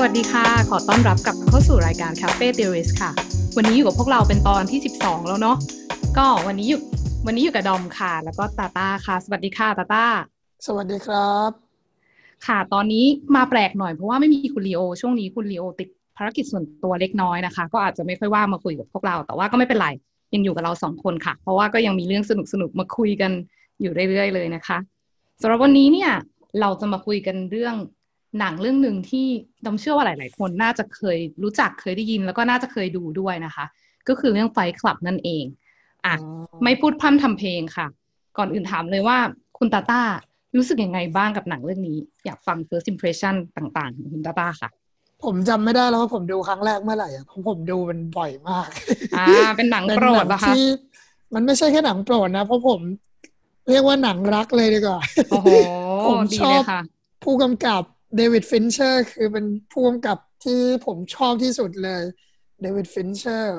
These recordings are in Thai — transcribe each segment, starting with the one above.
สวัสดีค่ะ ขอต้อนรับกลับเข้าสู่รายการ Cafe Theorist ค่ะ วันนี้อยู่กับพวกเราเป็นตอนที่ 12 แล้วเนาะ ก็วันนี้อยู่วันนี้อยู่กับดอมค่ะ แล้วก็ตาตาค่ะ สวัสดีค่ะตาตา สวัสดีครับ ค่ะตอนนี้มาแปลกหน่อยเพราะว่าไม่มีคุณลีโอ ช่วงนี้คุณลีโอติดภารกิจส่วนตัวเล็กน้อยนะคะ ก็อาจจะไม่ค่อยว่างมาคุยกับพวกเรา แต่ว่าก็ไม่เป็นไร ยังอยู่กับเราสองคนค่ะ เพราะว่าก็ยังมีเรื่องสนุกสนุกๆมาคุยกันอยู่เรื่อยๆเลยนะคะสำหรับวันนี้เนี่ยเราจะมาคุยกันเรื่อง หนังเรื่องหนึ่งที่ดอมเชื่อว่าหลาย ๆ คนน่าจะเคยรู้จักเคยได้ยินแล้วก็น่าจะเคยดูด้วยนะคะ ก็คือเรื่องไฟคลับนั่นเองอะไม่พูดพร่ำทำเพลงค่ะ ก่อนอื่นถามเลยว่าคุณตาต้ารู้สึกยังไงบ้างกับหนังเรื่องนี้ อยากฟัง first impression ต่างๆของคุณตาต้าค่ะ ผมจำไม่ได้แล้วว่าผมดูครั้งแรกเมื่อไหร่อะผมผมดูมันบ่อยมาก อ่า เป็นหนังเป็นโปรหดนัปะคะที่มันไม่ใช่แค่หนังโปรดนะ เพราะผมเรียกว่าหนังรักเลยดีกว่า โอ้โหผมดีชเลอบยค่ะผู้กำกับ เดวิดฟินเชอร์คือเป็นผู้กำกับที่ผมชอบที่สุดเลยเดวิดฟินเชอร์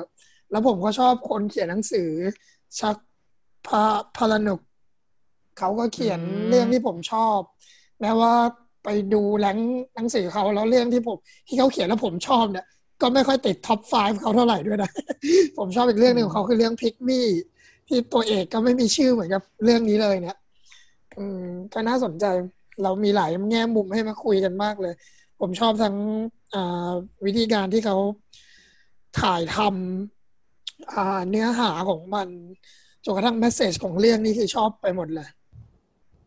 แล้วผมก็ชอบคนเขียนหนังสือ ชักพาพารานุก เขาก็เขียนอืมเรื่องที่ผมชอบ แม้ว่าไปดูแหล่งหนังสือเขาแล้วเรื่องที่ผม ที่เขาเขียนแล้วผมชอบเนี่ย ก็ไม่ค่อยติด top 5เขาเท่าไหร่ด้วยนะ ผมชอบอีกเรื่องหนึ่งของเขาคือเรื่อง Pygmy ที่ตัวเอกก็ไม่มีชื่อเหมือนกับเรื่องนี้เลยเนี่ยอืมก็น่าสนใจ เรามีหลายแง่มุมให้มาคุยกันมากเลย ผมชอบทั้งอ่าวิธีการที่เขาถ่ายทำอ่าเนื้อหาของมันจนกระทั่ง message ของเรื่องนี้คือชอบไปหมดเลย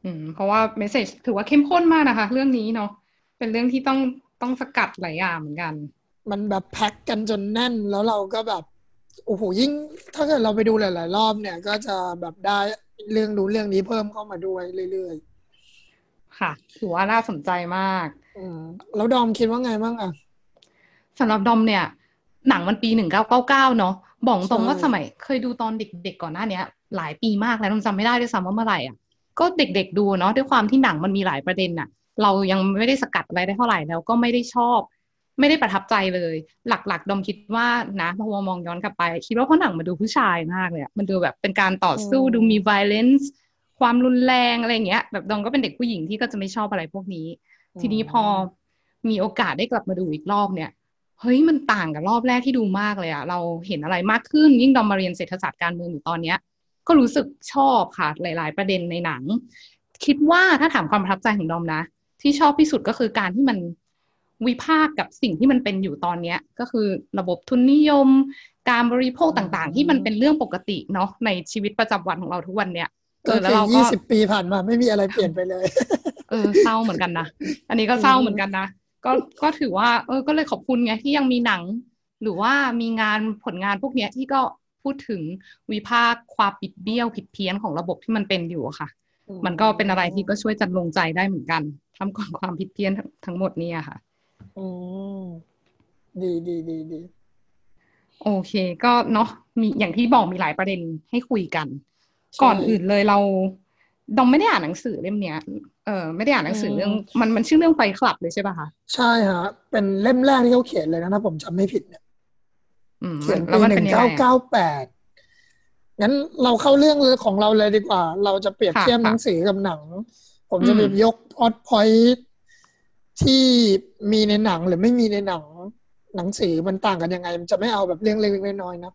อืม เพราะว่า message ถือว่าเข้มข้นมากนะคะ เรื่องนี้เนาะเป็นเรื่องที่ต้องต้องสกัดหลายอย่างเหมือนกัน มันแบบแพ็กกันจนแน่นแล้วเราก็แบบโอ้โหยิ่ง ถ้าเกิดเราไปดูหลาย ๆ รอบเนี่ย ก็จะแบบได้เรื่องนู้นเรื่องนี้เพิ่มเข้ามาด้วยเรื่อย ค่ะถือว่าน่าสนใจมากๆอืมแล้วดอมคิดว่าไงบ้างอะสำหรับดอมเนี่ย หนังมันปีหนึ่งเก้าเก้าเก้าเนาะบอกตรงว่าใช่สมัยเคยดูตอนเด็กๆก่อนหน้าเนี้ยหลายปีมากแล้วดอมจำไม่ได้ด้วยซ้ำว่าเมื่อไหร่อะก็เด็กๆดูเนาะด้วยความที่หนังมันมีหลายประเด็นน่ะ เรายังไม่ได้สกัดอะไรได้เท่าไหร่แล้วก็ไม่ได้ชอบ ไม่ได้ประทับใจเลย หลักๆ ดอมคิดว่านะพอมองย้อนกลับไป คิดว่าเพราะหนังมันดูผู้ชายมากเลยอะมันดูแบบเป็นการต่อสู้อืมดูมี violence ความรุนแรงอะไรอย่างเงี้ย แบบดอมก็เป็นเด็กผู้หญิงที่ก็จะไม่ชอบอะไรพวกนี้ ทีนี้พอมีโอกาสได้กลับมาดูอีกรอบเนี่ยเฮ้ยมันต่างกับรอบแรกที่ดูมากเลยอะเราเห็นอะไรมากขึ้น ยิ่งดอมมาเรียนเศรษฐศาสตร์การเมืองอยู่ตอนเนี้ย ก็รู้สึกชอบค่ะหลาย ๆ ประเด็นในหนัง คิดว่าถ้าถามความประทับใจของดอมนะ ที่ชอบที่สุดก็คือการที่มันวิพากษ์กับสิ่งที่มันเป็นอยู่ตอนเนี้ย ก็คือระบบทุนนิยม การบริโภคต่าง ๆ ที่มันเป็นเรื่องปกติเนาะในชีวิตประจำวันของเราทุกวันเนี้ย เอก็อแล้วคือเราก็ยี่สิบปีผ่านมาไม่มีอะไรเปลี่ยนไปเลย เออเศร้าเหมือนกันนะ อันนี้ก็เศร้าเหมือนกันนะ ก็ก็ถือว่า เออ ก็เลยขอบคุณไงที่ยังมีหนัง หรือว่ามีงานผลงานพวกเนี้ยที่ก็พูดถึงวิพากษ์ความปิดเบี้ยวผิดเพี้ยนของระบบที่มันเป็นอยู่อะค่ะ มันก็เป็นอะไรที่ก็ช่วยจัดลงใจได้เหมือนกันทำก่อนความผิดเพี้ยนทั้งทั้งหมดเนี่ยค่ะอืมดีดีดีดีโอเค ก็เนาะมีอย่างที่บอกมีหลายประเด็นให้คุยกัน ก่อนอื่นเลยเราดอมไม่ได้อ่านหนังสือเล่มเนี้ย เออไม่ได้อ่านหนังสือเรื่อง มันมันชื่อเรื่องไฟคลับเลยใช่ป่ะคะ ใช่ฮะ เป็นเล่มแรกที่เขาเขียนเลยนะถ้าผมจำไม่ผิดเนี่ยอืมเขียนแล้วปีมันหเป็นึ่นงยังไงเก้าอะเก้าแปดงั้นเราเข้าเรื่องของเราเลยดีกว่า เราจะเปรียบค่ะเทียบค่ะหนังสือกับหนัง ผมจะอืมไปยกพอดพอยที่มีในหนังหรือไม่มีในหนัง หนังสือมันต่างกันยังไง มันจะไม่เอาแบบเรื่องเล็กๆน้อยๆนะ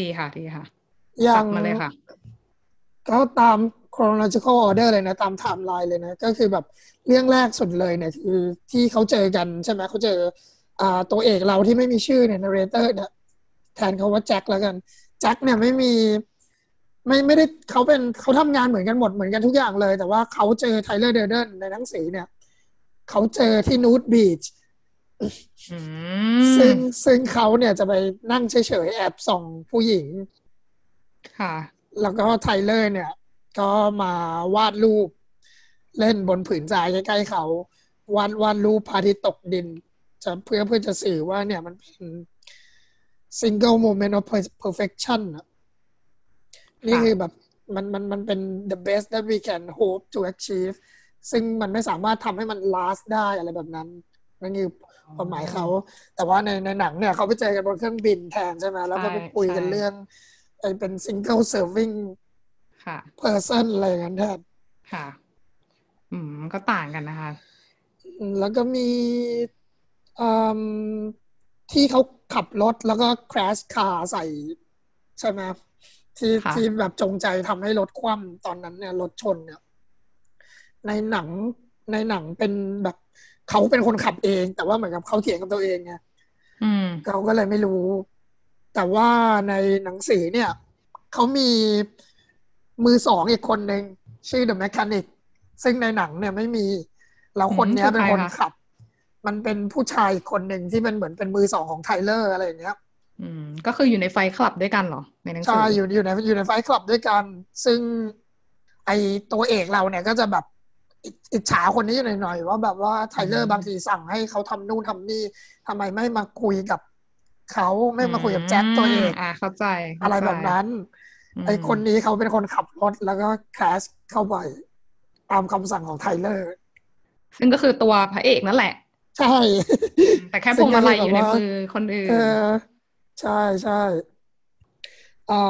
ดีค่ะ ดีค่ะอย่าตังดมาเลยค่ะ ก็ตาม chronological order เลยนะ ตามไทม์ไลน์เลยนะ ก็คือแบบเรื่องแรกสุดเลยเนี่ยคือที่เขาเจอกันใช่ไหมเขาเจออ่าตัวเอกเราที่ไม่มีชื่อเนี่ย narrator เนี่ยแทนเขาว่าแจ็คแล้วกันแจ็คเนี่ยไม่มีไม่ไม่ได้เขาเป็นเขาทำงานเหมือนกันหมดเหมือนกันทุกอย่างเลย แต่ว่าเขาเจอไทเลอร์เดเดนในหนังสือเนี่ยเขาเจอที่นูดบีชอืซึ่งมซึ่งเขาเนี่ยจะไปนั่งเฉยๆแอบส่องผู้หญิง ค่ะ แล้วก็ไทเลอร์เนี่ย ก็มาวาดรูป เล่นบนผืนทรายใกล้ๆเขาวาดวาดรูปพระอาทิตย์ตกดิน จะเพื่อเพื่อจะสื่อว่าเนี่ยมันเป็น single moment of perfection อะนี่คือแบบมันมันมันเป็น the best that we can hope to achieve ซึ่งมันไม่สามารถทำให้มัน last ได้อะไรแบบนั้น นั่นคือความหมายเขา แต่ว่าในในหนังเนี่ยเขาไปเจอกันบนเครื่องบินแทนใช่ไหมแล้วก็ไปใช่คุยกันใช่เรื่อง ไอ้เป็น single serving ค่ะ person อะไรอย่างนั้นแทนค่ะ อืมก็ต่างกันนะคะอืมแล้วก็มีอืมที่เขาขับรถแล้วก็ crash car ใส่ใช่ไหมที่ค่ะที่แบบจงใจทำให้รถคว่ำตอนนั้นเนี่ยรถชนเนี่ย ในหนังในหนังเป็นแบบเขาเป็นคนขับเอง แต่ว่าเหมือนกับเขาเถียงกับตัวเองไงอืมเขาก็เลยไม่รู้ แต่ว่าในหนังสือเนี่ยเขามีมือสองอีกคนหนึ่งชื่อ The Mechanic ซึ่งในหนังเนี่ยไม่มีแล้วคนเนี้ยอืมเป็นคนคือใครคะขับ มันเป็นผู้ชายอีกคนหนึ่งที่เป็นเหมือนเป็นมือสองของไทเลอร์อะไรอย่างเงี้ย อืม ก็คืออยู่ในไฟคลับด้วยกันเหรอในหนังสืใช่ออยู่อยู่ในอยู่ในไฟคลับด้วยกัน ซึ่งไอตัวเอกเราเนี่ยก็จะแบบอิจอิจฉาคนนี้หน่อยๆว่าแบบว่าไทเลอร์บางทีสั่งให้เขาทำนู่นทำนี่ทำไมไม่มาคุยกับ เขาไม่มาคุยกับแจ็คตัวเอกอ่าเข้าใจเข้าอะไรใจแบบนั้นมไอคนนี้เขาเป็นคนขับรถแล้วก็แคสเข้าไปตามคำสั่งของไทเลอร์ ซึ่งก็คือตัวพระเอกนั่นแหละ ใช่ แต่แค่พวงมาลัยอยู่ในซึ่งก็คือแบบว่ามือคนอื่นเออใช่ใช่เอ่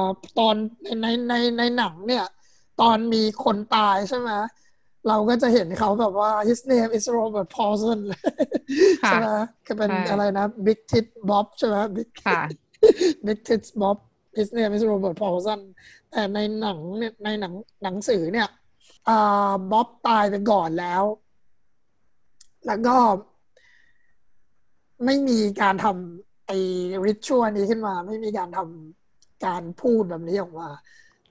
อตอนในในในในหนังเนี่ย ตอนมีคนตายใช่ไหม เราก็จะเห็นเขาแบบว่า his name is Robert Paulson ค่ะใช่ไหมก็เป็นใช่อะไรนะ Big Tit Bob ใช่ไหม Big ค่ะ Big Tits Bob his name is Robert Paulson แต่ในหนังเนี่ยในหนังหนังสือเนี่ยอ่าบ๊อบตายไปก่อนแล้ว แล้วก็ ไม่มีการทำไอ้ริชวลนี้ขึ้นมา ไม่มีการทำการพูดแบบนี้ออกมา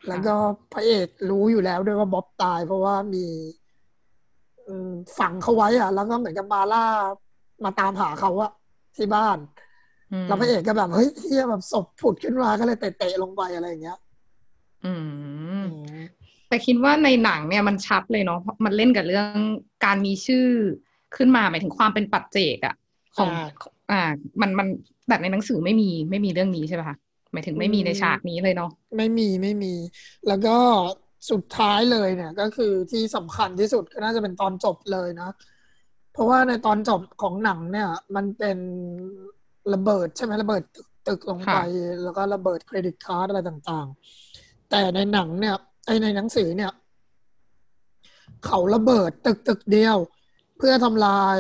แล้วก็พระเอกรู้อยู่แล้วด้วยว่าบ๊อบตาย เพราะว่ามีอืม ฝังเขาไว้อะแล้วก็เหมือนกับมาล่ามาตามหาเขาอะที่บ้านอืมแล้วพระเอกก็แบบเฮ้ยเฮียแบบศพผุดขึ้นมาก็เลยเตะๆลงไปอะไรอย่างเงี้ย อืม แต่คิดว่าในหนังเนี่ยมันชัดเลยเนาะเพราะมันเล่นกับเรื่องการมีชื่อขึ้นมาหมายถึงความเป็นปัจเจกอะของอ่าอ่า มันมันแต่ในหนังสือไม่มีไม่มีเรื่องนี้ใช่ป่ะคะหมายถึงไม่มีในฉากนี้เลยเนาะไม่มีไม่มี แล้วก็ สุดท้ายเลยเนี่ย ก็คือที่สำคัญที่สุดก็น่าจะเป็นตอนจบเลยนะ เพราะว่าในตอนจบของหนังเนี่ย มันเป็นระเบิดใช่ไหมระเบิดตึกตึกลงไป แล้วก็ระเบิดเครดิตการ์ดอะไรต่างๆ แต่ในหนังเนี่ยไอในหนังสือเนี่ย เขาระเบิดตึกตึกเดียว เพื่อทำลาย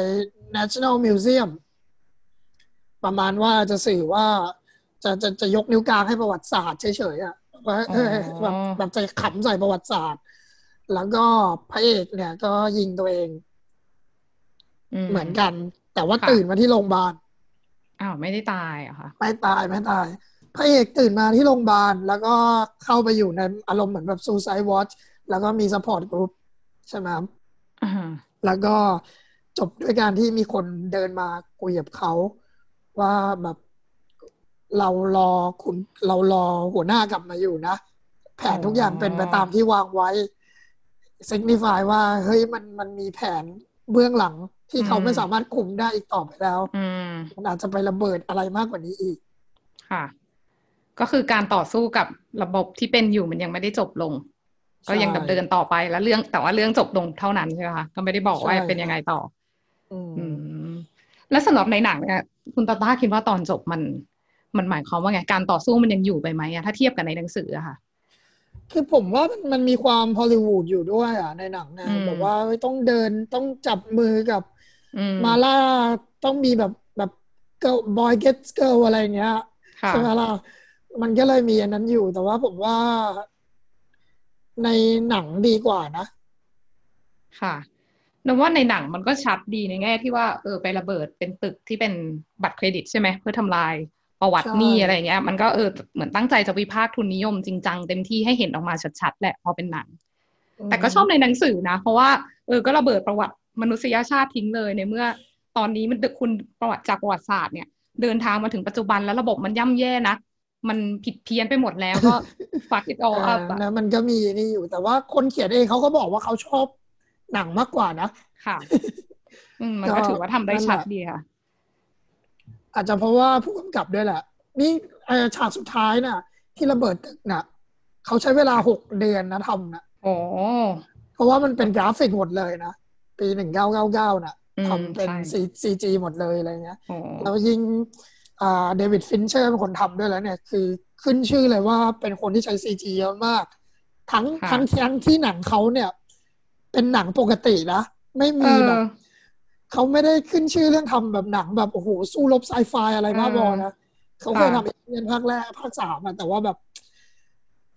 National Museum ประมาณว่าจะสื่อว่าจะจะจะยกนิ้วกลางให้ประวัติศาสตร์เฉยๆอะว่าเออ แบบแบบจะขำใส่ประวัติศาสตร์ แล้วก็พระเอกเนี่ย ก็ยิงตัวเอง เหมือนกัน แต่ว่าค่ะตื่นมาที่โรงพยาบาลอ้าวไม่ได้ตายเหรอคะไม่ตายไม่ตาย พระเอกตื่นมาที่โรงพยาบาล แล้วก็เข้าไปอยู่ในอารมณ์เหมือนแบบ Suicide Watch แล้วก็มี support group ใช่ไหมครับอ่าแล้วก็จบด้วยการที่มีคนเดินมาคุยกับเขา ว่าแบบ เรารอคุณเรารอหัวหน้ากลับมาอยู่นะ แผนทุกอย่างเป็นไปตามที่วางไว้ signify ว่าเฮ้ยมันมันมีแผนเบื้องหลังที่เขาไม่สามารถคุมได้อีกต่อไปแล้วอืมมันอาจจะไประเบิดอะไรมากกว่านี้อีก ค่ะ ก็คือการต่อสู้กับระบบที่เป็นอยู่มันยังไม่ได้จบลง ก็ยังใช่ดำเนินต่อไปแล้วเรื่องแต่ว่าเรื่องจบลงเท่านั้นใช่ไหมคะก็ไม่ได้บอกว่าใช่เป็นยังไงต่ออืมอืมแล้วสำหรับในหนังเนี่ยคุณตาต้าคิดว่าตอนจบมัน มันหมายความว่าไงการต่อสู้มันยังอยู่ไปไหมอะถ้าเทียบกับในหนังสืออะค่ะ คือผมว่ามันมันมีความฮอลลีวูดอยู่ด้วยอะในหนังนะอืมแบบว่าต้องเดินต้องจับมือกับอืม Marla ต้องมีแบบแบบ girl boy get girl อะไรอย่างเงี้ยค่ะใช่ไหมล่ะมันก็เลยมีอันนั้นอยู่แต่ว่าผมว่าในหนังดีกว่านะ ค่ะนึกว่าในหนังมันก็ชัดดีในแง่ที่ว่าเออไประเบิดเป็นตึกที่เป็นบัตรเครดิตใช่ไหมเพื่อทำลาย ประวัติใช่หนี้อะไรอย่างเงี้ย มันก็เออเหมือนตั้งใจจะวิพากษ์ทุนนิยมจริงจังเต็มที่ให้เห็นออกมาชัดๆแหละพอเป็นหนัง แต่ก็ชอบในหนังสือนะ เพราะว่าเออก็ระเบิดประวัติมนุษยชาติทิ้งเลยในเมื่อตอนนี้มันคุณประวัติจากประวัติศาสตร์เนี่ย เดินทางมาถึงปัจจุบันแล้วระบบมันย่ำแย่นะมันผิดเพี้ยนไปหมดแล้วก็ fuck it all เอ up ออะนะมันก็มีนี่อยู่ แต่ว่าคนเขียนเองเขาก็บอกว่าเขาชอบหนังมากกว่านะ ค่ะ อืมมันก็ก็ถือว่าทำได้นั่นแหละชัดดีค่ะ อาจจะเพราะว่าผู้กำกับด้วยแหละ นี่เอ่อฉากสุดท้ายน่ะ ที่ระเบิดตึกน่ะเขาใช้เวลาหกเดือนนะทำนะโอ้เพราะว่ามันเป็นกราฟิกหมดเลยนะ ปีหนึ่งเก้าเก้าเก้าน่ะอืมทำเป็นใช่ CG หมดเลยอะไรเงี้ยโอ้แล้วยิ่งอ่า David Fincher เป็นคนทำด้วยแล้วเนี่ย คือขึ้นชื่อเลยว่าเป็นคนที่ใช้ CG เยอะมาก ทั้งทั้งทั้งที่หนังเขาเนี่ย เป็นหนังปกตินะ ไม่เอมีแบบ เขาไม่ได้ขึ้นชื่อเรื่องทำแบบหนังแบบโอ้โหสู้รบไซไฟอะไรบ้าบอนะเขาเคยทำเอเลียนภาคแรกภาคสามอะแต่ว่าแบบ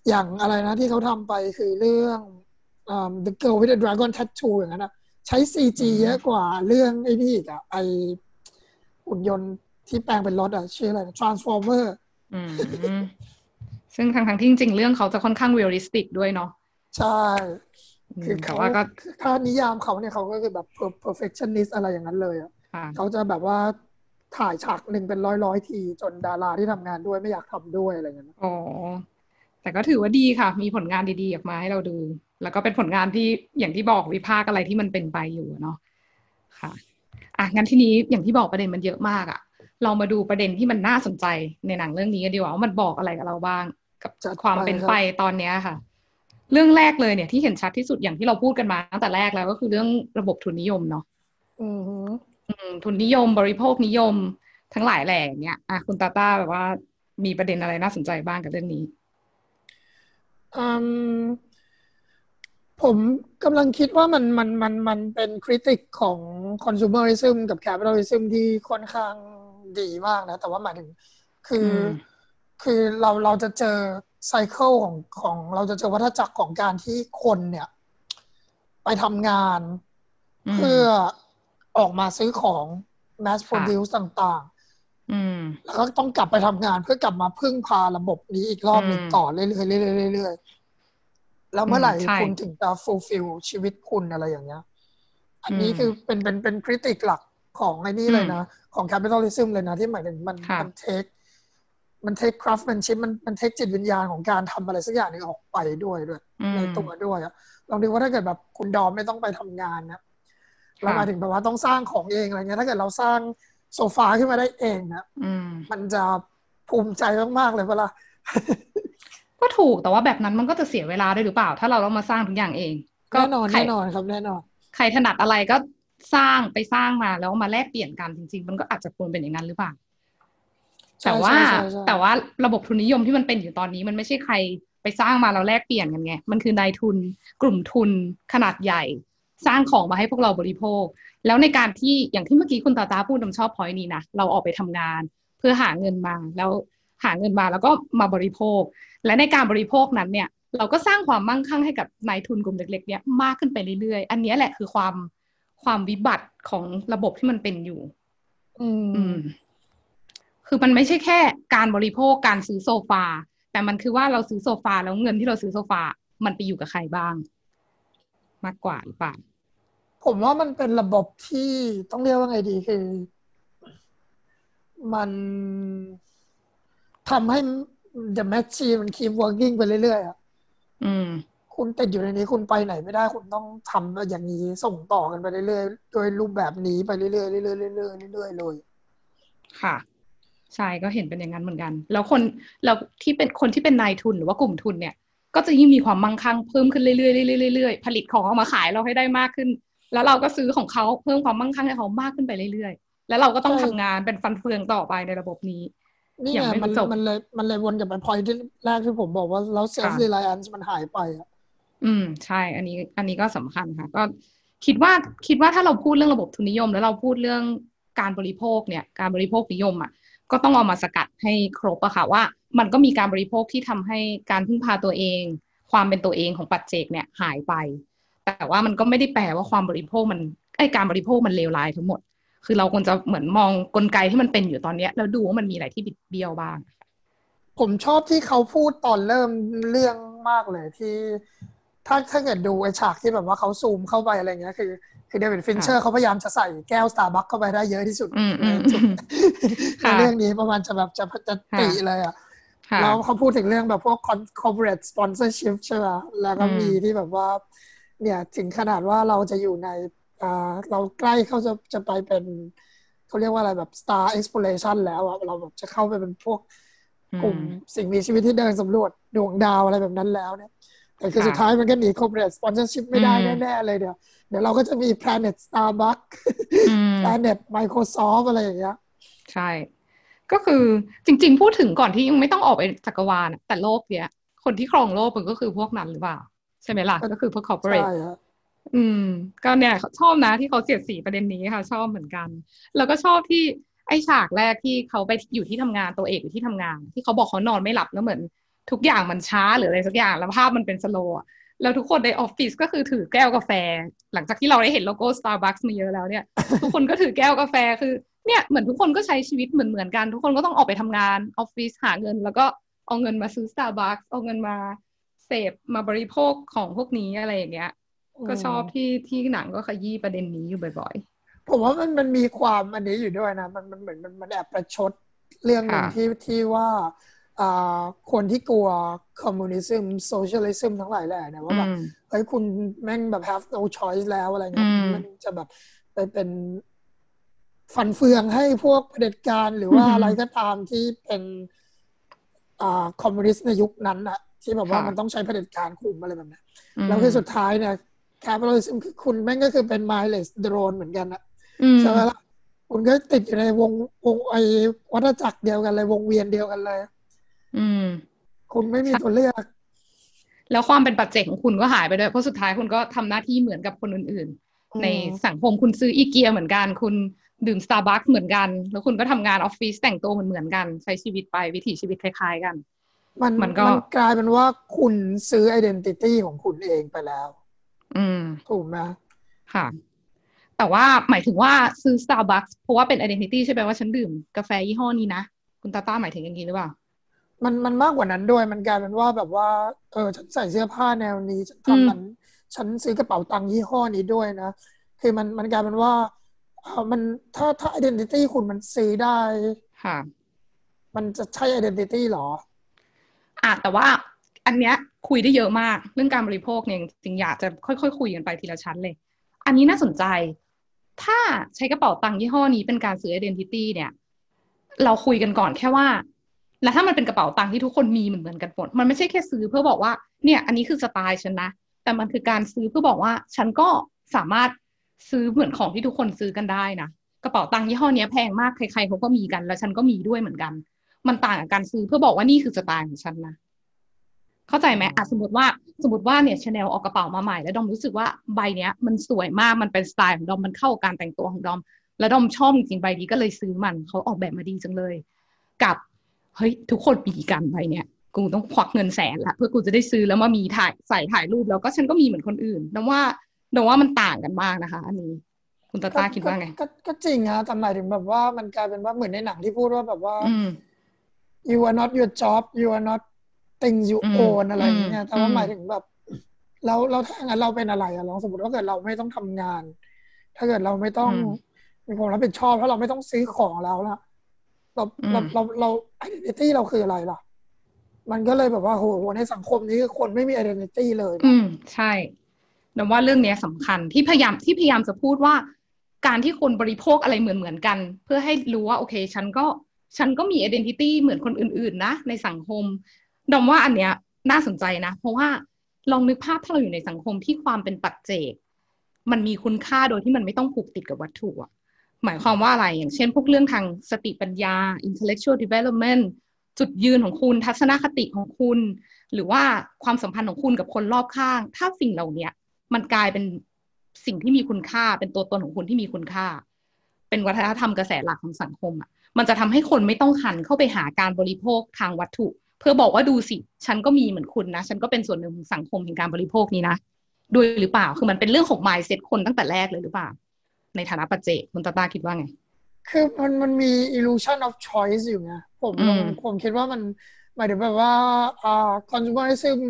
อย่างอะไรนะที่เขาทำไปคือเรื่องอ่า The Girl with the Dragon Tattoo อย่างนั้นอะใช้ CG เยอะกว่าเรื่องไอ้นี่อีกอะไอหุ่นยนต์ที่แปลงเป็นรถอะชื่ออะไรนะ Transformer อืมซึ่งทางทางที่จริงๆ เรื่องเขาจะค่อนข้าง realistic ด้วยเนาะใช่อืม คือแต่เขาว่าก็ถ้านิยามเขาเนี่ยเขาก็คือแบบ per- perfectionist อะไรอย่างนั้นเลยอะค่ะเขาจะแบบว่าถ่ายฉากหนึ่งเป็นร้อยร้อยๆที จนดาราที่ทำงานด้วยไม่อยากทำด้วยอะไรอย่างเงี้ยอ๋อแต่ก็ถือว่าดีค่ะ มีผลงานดีๆออกมาให้เราดู แล้วก็เป็นผลงานที่อย่างที่บอกวิพากษ์อะไรที่มันเป็นไปอยู่เนาะค่ะอะงั้นทีนี้อย่างที่บอกประเด็นมันเยอะมากอะเรามาดูประเด็นที่มันน่าสนใจในหนังเรื่องนี้กันดีกว่าว่ามันบอกอะไรกับเราบ้าง กับจัดความไปเป็นครับไปตอนเนี้ยค่ะ เรื่องแรกเลยเนี่ยที่เห็นชัดที่สุดอย่างที่เราพูดกันมาตั้งแต่แรกแล้วก็คือเรื่องระบบทุนนิยมเนาะอือหืออืมทุนนิยมบริโภคนิยมทั้งหลายแหล่อย่างเงี้ยอะคุณตาต้าแบบว่ามีประเด็นอะไรน่าสนใจบ้างกับเรื่องนี้อืมผมกำลังคิดว่ามันมันมันมันเป็นคริติกของ consumerism กับ capitalism ที่ค่อนข้างดีมากนะ แต่ว่าหมายถึงคืออมคือเราเราจะเจอ ไซเคิลของของเราจะเจอวัฏจักรของการที่คนเนี่ย ไปทำงานอืมเพื่อออกมาซื้อของ mass ค่ะ produce ต่างอืมๆแล้วก็ต้องกลับไปทำงานเพื่อกลับมาพึ่งพาระบบนี้อีกรอบหนึ่งอืมต่อเรื่อยๆเรื่อยๆเรื่อยๆแล้วเมื่อไหร่อืมใช่คุณถึงจะ fulfill ชีวิตคุณอะไรอย่างเงี้ย อันนี้อืมคือเป็นเป็นเป็นคริติกหลักของไอ้นี่เลยนะ ของ capitalism เลยนะ ที่หมายถึงมันค่ะ มันเทคมันเทค craftsmanship มันมันเทคจิตวิญญาณของการทำอะไรสักอย่างหนึงออกไปด้วยด้วยอืมในตัวด้วยอะลองดูว่าถ้าเกิดแบบคุณดอมไม่ต้องไปทำงานนะแล้วหมายถึงแบบว่าต้องสร้างของเองอะไรเงี้ยถ้าเกิดเราสร้างโซฟาขึ้นมาได้เองนะอืมมันจะภูมิใจมากๆเลยเวลาก็ถูกแต่ว่าแบบนั้นมันก็จะเสียเวลาด้วยหรือเปล่า ถ้าเราต้องมาสร้างทุกอย่างเองก็แน่นอนใครแน่นอนครับแน่นอน ใครถนัดอะไรก็สร้างไปสร้างมาแล้วมาแลกเปลี่ยนกันจริง ๆ มันก็อาจจะควรเป็นอย่างนั้นหรือเปล่าใช่ แต่ว่าใช่ใช่ใช่แต่ว่าระบบทุนนิยมที่มันเป็นอยู่ตอนนี้มันไม่ใช่ใครไปสร้างมาแล้วแลกเปลี่ยนกันไง มันคือนายทุนกลุ่มทุนขนาดใหญ่ สร้างของมาให้พวกเราบริโภค แล้วในการที่อย่างที่เมื่อกี้คุณตาตาพูดนำชอบพอยนี้นะเราออกไปทำงาน เพื่อหาเงินมาแล้วหาเงินมาแล้วก็มาบริโภค และในการบริโภคนั้นเนี่ย เราก็สร้างความมั่งคั่งให้กับนายทุนกลุ่มเล็กๆเนี่ยมากขึ้นไปเรื่อยๆ อันเนี้ยแหละคือความความวิบัติของระบบที่มันเป็นอยู่ อือืมม คือมันไม่ใช่แค่การบริโภคการซื้อโซฟา แต่มันคือว่าเราซื้อโซฟาแล้วเงินที่เราซื้อโซฟา มันไปอยู่กับใครบ้าง มากกว่าหรือเปล่าผมว่ามันเป็นระบบที่ต้องเรียกว่าไงดีคือ มันทำให้ the machine มัน keep working ไปเรื่อยๆอะอืม คุณติดอยู่ในนี้คุณไปไหนไม่ได้คุณต้องทำอย่างนี้ส่งต่อกันไปเรื่อยๆโดยรูปแบบนี้ไปเรื่อยๆเรื่อยๆเรื่อยๆเรื่อยๆเลยค่ะ ใช่ก็เห็นเป็นอย่างนั้นเหมือนกัน แล้วคนแล้วที่เป็นคนที่เป็นนายทุนหรือว่ากลุ่มทุนเนี่ย ก็จะยิ่งมีความมั่งคั่งเพิ่มขึ้นเรื่อยๆเรื่อยๆเรื่อยๆผลิตของออกมาขายเราให้ได้มากขึ้น แล้วเราก็ซื้อของเขาเพิ่มความมั่งคั่งให้เขามากขึ้นไปเรื่อยๆ แล้วเราก็ต้องทำงานเป็นฟันเฟืองต่อไปในระบบนี้นี่ยังไงไม่มันจบมันเลยมันเลยวนกลับไปพอยที่แรกที่ผมบอกว่าแล้ว self reliance มันหายไปอะอืมใช่ อันนี้อันนี้ก็สำคัญค่ะ ก็คิดว่าคิดว่าถ้าเราพูดเรื่องระบบทุนนิยม แล้วเราพูดเรื่องการบริโภคเนี่ย การบริโภคนิยมอะ ก็ต้องเอามาสกัดให้ครบอะค่ะว่า มันก็มีการบริโภคที่ทำให้การพึ่งพาตัวเอง ความเป็นตัวเองของปัจเจกเนี่ยหายไป แต่ว่ามันก็ไม่ได้แปลว่าความบริโภคมันไอการบริโภคมันเลวร้ายทั้งหมด คือเราควรจะเหมือนมองกลไกที่มันเป็นอยู่ตอนเนี้ยแล้วดูว่ามันมีอะไรที่บิดเบี้ยวบ้าง ผมชอบที่เขาพูดตอนเริ่มเรื่องมากเลยที่ ถ้าถ้าเกิดดูไอฉากที่แบบว่าเขาซูมเข้าไปอะไรเงี้ยคือคือเดวิดฟินเชอร์เขาพยายามจะใส่แก้วสตาร์บัคเข้าไปได้เยอะที่สุดอืมอืมในจุดอืมในค่ะเรื่องนี้ประมาณจะแบบจะจะติเลยอะค่ะแล้วเขาพูดถึงเรื่องแบบพวก con- corporate sponsorship ใช่ไหมแล้วก็อืมมีที่แบบว่า เนี่ยถึงขนาดว่าเราจะอยู่ในอ่าเราใกล้เขาจะจะไปเป็นเขาเรียกว่าอะไรแบบ star exploration แล้วอะเราแบบจะเข้าไปเป็นพวกกลุ่มสิ่งมีชีวิตที่เดินสำรวจดวงดาวอะไรแบบนั้นแล้วเนี่ย แต่คือค่ะสุดท้ายมันก็หนี corporate sponsorship ไม่ได้อืมแน่ ๆ เลยเดี๋ยวเดี๋ยวเราก็จะมี planet Starbucks อืม planet Microsoft อะไรอย่างเงี้ยใช่ ก็คือจริง ๆ พูดถึงก่อนที่ยังไม่ต้องออกไปจักรวาลอะแต่โลกเนี้ย คนที่ครองโลกมันก็คือพวกนั้นหรือเปล่า ใช่ไหมล่ะ ก็คือพวก corporate ใช่ฮะอืม ก็เนี่ยชอบนะที่เขาเสียดสีประเด็นนี้ค่ะ ชอบเหมือนกัน แล้วก็ชอบที่ไอ้ฉากแรกที่เขาไปอยู่ที่ทำงานตัวเอกอยู่ที่ทำงาน ที่เขาบอกเขานอนไม่หลับแล้วเหมือน ทุกอย่างมันช้าหรืออะไรสักอย่างแล้วภาพมันเป็นสโลว์แล้วทุกคนในออฟฟิศก็คือถือแก้วกาแฟ หลังจากที่เราได้เห็นโลโก้ Starbucks มาเยอะแล้วเนี่ย ทุกคนก็ถือแก้วกาแฟคือเนี่ยเหมือนทุกคนก็ใช้ชีวิตเหมือนเหมือนกัน ทุกคนก็ต้องออกไปทำงานออฟฟิศหาเงิน แล้วก็เอาเงินมาซื้อ Starbucks เอาเงินมาเสพมาบริโภคของพวกนี้อะไรอย่างเงี้ย ก็ชอบที่ที่หนังก็ขยี้ประเด็นนี้อยู่บ่อยผมว่ามันมันมีความอันนี้อยู่ด้วยนะ มันมันเหมือนมันมันแอบประชดเรื่องหนึ่งค่ะที่ที่ว่าอ่า คนที่กลัว communism socialism ทั้งหลายแหละเนี่ยๆว่าแบบอืมเฮ้ยคุณแม่งแบบ have no choice แล้วอะไรเงี้ยอืมมันจะแบบไปเป็นฟันเฟืองให้พวกเผด็จการหรือว่าอืมอะไรก็ตามที่เป็นอ่าคอมมิวนิสต์ในยุคนั้นอะที่แบบว่าค่ะมันต้องใช้เผด็จการคุมอะไรแบบนี้มแล้วคือสุดท้ายเนี่ย capitalism คือคุณแม่งก็คือเป็น mindless drone เหมือนกันอะอืมใช่ไหมล่ะคุณก็ติดอยู่ในวงวงไอ้วัฏจักรเดียวกันเลยวงเวียนเดียวกันเลย อืม คุณไม่มีตัวเลือก แล้วความเป็นปัจเจกของคุณก็หายไปด้วย เพราะสุดท้ายคุณก็ทำหน้าที่เหมือนกับคนอื่นอืมๆในสังคมคุณซื้ออีเกียเหมือนกัน คุณดื่มสตาร์บัคเหมือนกัน แล้วคุณก็ทำงานออฟฟิศแต่งตัวเหมือนเหมือนๆกัน ใช้ชีวิตไปวิถีชีวิตคล้ายๆกัน มันมันก็มันกลายเป็นว่าคุณซื้อ identity ของคุณเองไปแล้ว อืม ถูกไหมค่ะแต่ว่าหมายถึงว่าซื้อ Starbucks เพราะว่าเป็น identity ใช่ไหมว่าฉันดื่มกาแฟยี่ห้อนี้นะ คุณตาต้าหมายถึงอย่างนี้หรือเปล่า มันมันมากกว่านั้นด้วยมันกลายเป็นว่าแบบว่า เออฉันใส่เสื้อผ้าแนวนี้ฉันอืมทำมันฉันซื้อกระเป๋าตังค์ยี่ห้อนี้ด้วยนะ คือมันมันกลายเป็นว่าเออมันถ้าถ้า identity คุณมันซื้อได้ค่ะมันจะใช่ identity หรออะแต่ว่าอันเนี้ยคุยได้เยอะมากเรื่องการบริโภคเนี่ยจริงๆอยากจะค่อยๆคุยกันไปทีละชั้นเลย อันนี้น่าสนใจ ถ้าใช้กระเป๋าตังค์ยี่ห้อนี้เป็นการซื้อ identity เนี่ย เราคุยกันก่อนแค่ว่า แล้วถ้ามันเป็นกระเป๋าตังค์ที่ทุกคนมีเหมือนเหมือนกันหมดมันไม่ใช่แค่ซื้อเพื่อบอกว่าเนี่ย อันนี้คือสไตล์ฉันนะ แต่มันคือการซื้อเพื่อบอกว่า ฉันก็สามารถซื้อเหมือนของที่ทุกคนซื้อกันได้นะกระเป๋าตังค์ยี่ห้อนี้แพงมากใครๆเขาก็มีกัน แล้วฉันก็มีด้วยเหมือนกัน มันต่างกับการซื้อเพื่อบอกว่านี่คือสไตล์ของฉันนะเข้าใจไหมอะสมมติว่าสมมติว่าเนี่ยชาแนลออกกระเป๋ามาใหม่แล้วดอมรู้สึกว่าใบเนี้ย มันสวยมากมันเป็นสไตล์ของดอมมันเข้ากับการแต่งตัวของดอม แล้วดอมชอบจริงๆใบนี้ก็เลยซื้อมันเขาออกแบบมาดีจังเลย กับ เฮ้ยทุกคนมีกันใบเนี้ยกูต้องควักเงินแสนละเพื่อกูจะได้ซื้อแล้วมามีถ่ายใส่ถ่ายรูปแล้วก็ฉันก็มีเหมือนคนอื่นดอมว่าดอมว่ามันต่างกันมากนะคะ อันนี้ คุณตาตาคิดว่าไงก็ก็ก็จริงนะแต่หมายถึงแบบว่ามันกลายเป็นว่าเหมือนในหนังที่พูดว่าแบบว่าอืม you are not your job you are not things you อืม own อะไรอย่างเงี้อืยมแต่ว่าอืมหมายถึงแบบแล้วแล้วถ้างั้นเราเป็นอะไรอะลองสมมติว่าเกิดเราไม่ต้องทำงาน ถ้าเกิดเราไม่ต้องมีความรับผิดชอบถ้าเราไม่ต้องซื้อของแล้วล่ะ เราเราเราเรา identity เราคืออะไรล่ะ มันก็เลยแบบว่าโหในสังคมนี้คือคนไม่มี identity เลย อืมใช่ดอมว่าเรื่องเนี้ยสำคัญที่พยายามที่พยายามจะพูดว่า การที่คนบริโภคอะไรเหมือนเหมือนกัน เพื่อให้รู้ว่าโอเค ฉันก็ฉันก็มี identity เหมือนคนอื่น ๆ นะ ในสังคมดอมว่าอันเนี้ยน่าสนใจนะ เพราะว่าลองนึกภาพถ้าเราอยู่ในสังคมที่ความเป็นปัจเจก มันมีคุณค่าโดยที่มันไม่ต้องผูกติดกับวัตถุอะ หมายความว่าอะไรอย่างเช่น พวกเรื่องทางสติปัญญา intellectual development จุดยืนของคุณทัศนคติของคุณ หรือว่าความสัมพันธ์ของคุณกับคนรอบข้าง ถ้าสิ่งเหล่านี้มันกลายเป็นสิ่งที่มีคุณค่า เป็นตัวตนของคุณที่มีคุณค่า เป็นวัฒนธรรมกระแสหลักของสังคมอะมันจะทำให้คนไม่ต้องหันเข้าไปหาการบริโภคทางวัตถุ เพื่อบอกว่าดูสิ ฉันก็มีเหมือนคุณนะ ฉันก็เป็นส่วนหนึ่งของสังคมแห่งการบริโภคนี้นะด้วยหรือเปล่าคือมันเป็นเรื่องของ mindset คนตั้งแต่แรกเลยหรือเปล่า ในฐานะปัจเจกคุณตาตาคิดว่าไง คือมันมันมี illusion of choice อยู่ไงผมอืมผมคิดว่ามันหมายถึงแบบว่าอ่า consumerism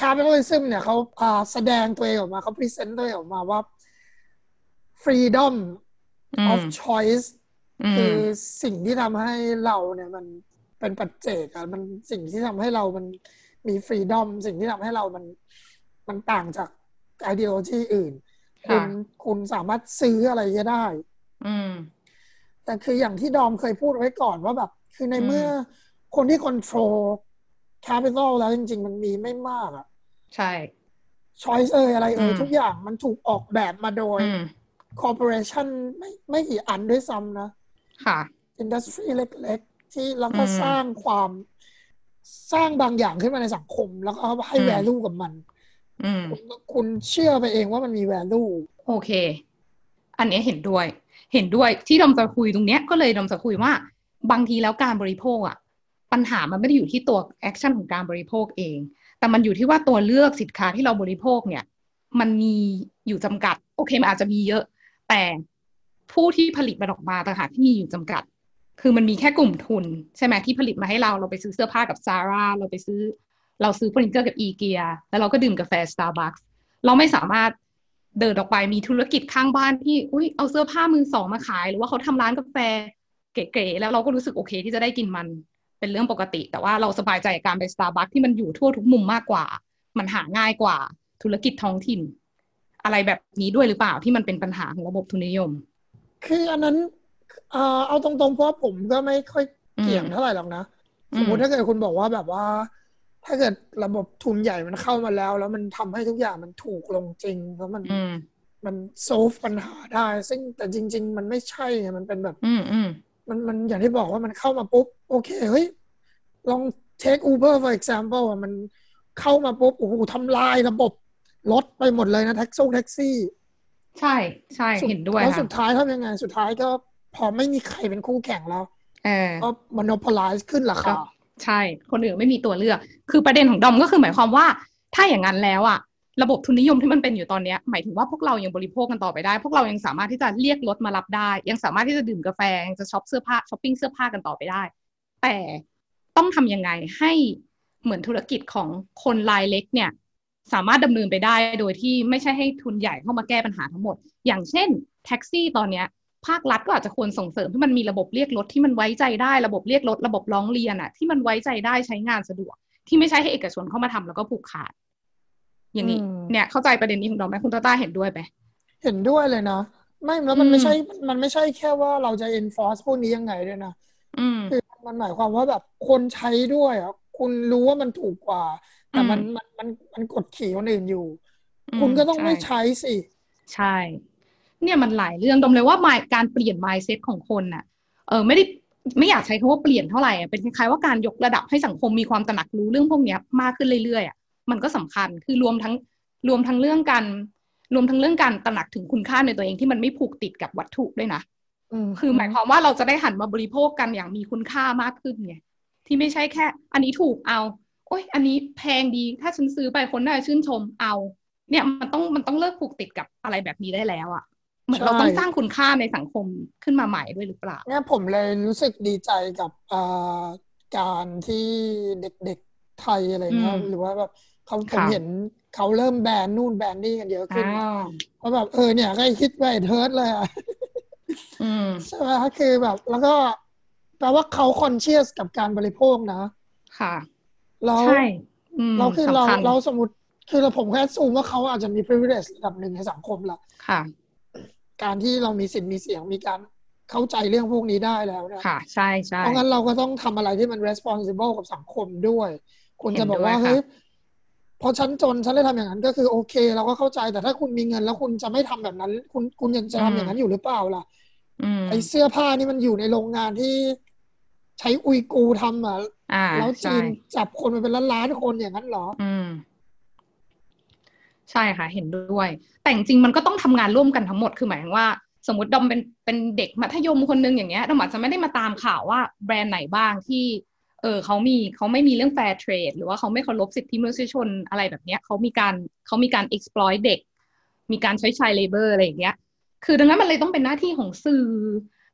capitalism เนี่ยเขาอ่าแสดงตัวเองออกมาเขา present ตัวเองออกมาว่า freedom อืม of choice อืคือมสิ่งที่ทำให้เราเนี่ยมันเป็นปัจเจกอะมันสิ่งที่ทำให้เรามันมี freedom สิ่งที่ทำให้เรามันมันต่างจาก ideology อื่น คุค่ะณคุณสามารถซื้ออะไรก็ได้ อืม แต่คืออย่างที่ดอมเคยพูดไว้ก่อนว่าแบบ คือในอืมเมื่อคนที่ control capital แล้วจริง ๆ มันมีไม่มากอะใช่ choice เอ่ยอะไรเอ่ยอืมทุกอย่างมันถูกออกแบบมาโดยอืม corporation ไม่ไม่กี่อันด้วยซ้ำนะ ค่ะ industry เล็ก ๆ ที่แล้วก็อืมสร้างความสร้างบางอย่างขึ้นมาในสังคม แล้วก็ให้อืม value กับมันอืม คุณคุณเชื่อไปเองว่ามันมี value โอเค อันเนี้ยเห็นด้วย เห็นด้วยที่ดอมจะคุยตรงเนี้ยก็เลยดอมจะคุยว่าบางทีแล้วการบริโภคอะปัญหามันไม่ได้อยู่ที่ตัว action ของการบริโภคเอง แต่มันอยู่ที่ว่าตัวเลือกสินค้าที่เราบริโภคเนี่ย มันมีอยู่จำกัด โอเคมันอาจจะมีเยอะ แต่ผู้ที่ผลิตมันออกมาต่างหากที่มีอยู่จำกัด คือมันมีแค่กลุ่มทุน ใช่ไหมที่ผลิตมาให้เราเราไปซื้อเสื้อผ้ากับ Zara เราไปซื้อ เราซื้อเฟอร์นิเจอร์กับอีเกียแล้วเราก็ดื่มกาแฟสตาร์บัคเราไม่สามารถเดินออกไปมีธุรกิจข้างบ้านที่อุ้ยเอาเสื้อผ้ามือสองมาขาย หรือว่าเขาทำร้านกาแฟเก๋ๆแล้วเราก็รู้สึกโอเคที่จะได้กินมันเป็นเรื่องปกติ แต่ว่าเราสบายใจกับการไปสตาร์บัคที่มันอยู่ทั่วทุกมุมมากกว่า มันหาง่ายกว่าธุรกิจท้องถิ่น อะไรแบบนี้ด้วยหรือเปล่าที่มันเป็นปัญหาของระบบทุนนิยม คืออันนั้นเอ่อเอาตรงๆเพราะผมก็ไม่ค่อยเกี่ยงเท่าไหร่หรอกนะอืมสมมติถ้าเกิดคุณบอกว่าแบบว่า ถ้าเกิดระบบทุนใหญ่มันเข้ามาแล้ว แล้วมันทำให้ทุกอย่างมันถูกลงจริงแล้วมันอืมมันโซฟปัญหาได้ ซึ่งแต่จริง ๆ มันไม่ใช่ไงมันเป็นแบบอืมอืมมันมันอย่างที่บอกว่ามันเข้ามาปุ๊บ โอเคเฮ้ยลอง take Uber for example อะมันเข้ามาปุ๊บโอ้โหทำลายระบบรถไปหมดเลยนะแท็กซี่แท็กซี่ ใช่ใช่เห็นด้วยแล้วค่ะสุดท้ายทำยังไง สุดท้ายก็พอไม่มีใครเป็นคู่แข่งแล้วเออก็ monopolize ขึ้นราคา ใช่ คนอื่นไม่มีตัวเลือก คือประเด็นของดอมก็คือหมายความว่า ถ้าอย่างนั้นแล้วอะระบบทุนนิยมที่มันเป็นอยู่ตอนนี้หมายถึงว่าพวกเรายังบริโภคกันต่อไปได้ พวกเรายังสามารถที่จะเรียกรถมารับได้ ยังสามารถที่จะดื่มกาแฟยังจะช็อปเสื้อผ้าช้อปปิ้งเสื้อผ้ากันต่อไปได้ แต่ต้องทำยังไงให้เหมือนธุรกิจของคนรายเล็กเนี่ย สามารถดำเนินไปได้โดยที่ไม่ใช่ให้ทุนใหญ่เข้ามาแก้ปัญหาทั้งหมด อย่างเช่น แท็กซี่ตอนเนี้ย ภาครัฐก็อาจจะควรส่งเสริมให้มันมีระบบเรียกรถที่มันไว้ใจได้ระบบเรียกรถระบบร้องเรียนอะที่มันไว้ใจได้ใช้งานสะดวก ที่ไม่ใช่ให้เอกชนเข้ามาทำแล้วก็ผูกขาด อย่างนี้อืมเนี่ยเข้าใจประเด็นนี้ของเราไหมคุณตาต้าเห็นด้วยไหมเห็นด้วยเลยนะไม่แล้วมันอืมไม่ใช่ มันไม่ใช่แค่ว่าเราจะ enforce พวกนี้ยังไงด้วยนะอืมคือมันหมายความว่าแบบคนใช้ด้วยอะคุณรู้ว่ามันถูกกว่า แต่มันอืมมันมันมันกดขี่คนอื่นอยู่อืมคุณก็ต้องไม่ใช่ใช้สิ ใช่ เนี่ยมันหลายเรื่องดมเลยว่า mind- การเปลี่ยน mindset ของคนน่ะเออไม่ได้ไม่อยากใช้คำว่าเปลี่ยนเท่าไหร่อะเป็นคล้ายๆว่าการยกระดับให้สังคมมีความตระหนักรู้เรื่องพวกเนี้ยมากขึ้นเรื่อยๆอะมันก็สำคัญคือรวมทั้งรวมทั้งเรื่องการรวมทั้งเรื่องการตระหนักถึงคุณค่าในตัวเองที่มันไม่ผูกติดกับวัตถุด้วยนะอืมคือหมายความว่าเราจะได้หันมาบริโภคกันอย่างมีคุณค่ามากขึ้นไงที่ไม่ใช่แค่ อันนี้ถูกเอา โอ้ยอันนี้แพงดี ถ้าฉันซื้อไปคนน่าจะชื่นชมเอา เนี่ยมันต้องมันต้องเลิกผูกติดกับอะไรแบบนี้ได้แล้วอะ่ะ เหมือนเราต้องสร้างคุณค่าในสังคมขึ้นมาใหม่ด้วยหรือเปล่าเนี่ยผมเลยรู้สึกดีใจกับอ่าการที่เด็กๆไทยอะไรเงี้ยอืมหรือว่าแบบเขาผมค่ะเห็นเขาเริ่มแบนนู่นแบนนี่กันเยอะขึ้นอ้าวเพราะแบบเออเนี่ยก็คิดไปเทิร์ดเลยอะอืมใช่ไหมคะคือแบบ แล้วก็แปลว่าเขาคอนเชียสกับการบริโภคนะ ค่ะแล้วใช่อืมเราคือเราสำคัญเราสมมติคือเราผมแค่ซูมว่าเขาอาจจะมี privilege ระดับหนึ่งในสังคมละค่ะ การที่เรามีสิทธิ์มีเสียงมีการเข้าใจเรื่องพวกนี้ได้แล้วเนี่ยค่ะ ใช่ใช่เพราะงั้นเราก็ต้องทำอะไรที่มัน responsible กับสังคมด้วยคุณจะบอกว่าเห็นด้วยค่ะเฮ้ยพอฉันจนฉันเลยทำอย่างนั้นก็คือโอเค เราก็เข้าใจแต่ถ้าคุณมีเงิน แล้วคุณจะไม่ทำแบบนั้น คุณคุณยังจะทำอย่างนั้นอยู่หรือเปล่าล่ะอืมไอเสื้อผ้านี่มันอยู่ในโรงงานที่ใช้อุยกูร์ทำอะอ่าแล้วใช่จีนจับคนมาเป็นล้านๆคนอย่างนั้นเหรออืม ใช่ค่ะ เห็นด้วย แต่จริงมันก็ต้องทำงานร่วมกันทั้งหมดคือหมายถึงว่า สมมติดอมเป็นเป็นเด็กมัธยมคนนึงอย่างเงี้ยดอมอาจจะไม่ได้มาตามข่าวว่าแบรนด์ไหนบ้างที่เออเขามีเขาไม่มีเรื่อง fair trade หรือว่าเขาไม่เคารพสิทธิมนุษยชนอะไรแบบเนี้ยเขามีการเขามีการ exploit เด็ก มีการใช้ child labor อะไรอย่างเงี้ย คือดังนั้นมันเลยต้องเป็นหน้าที่ของสื่อ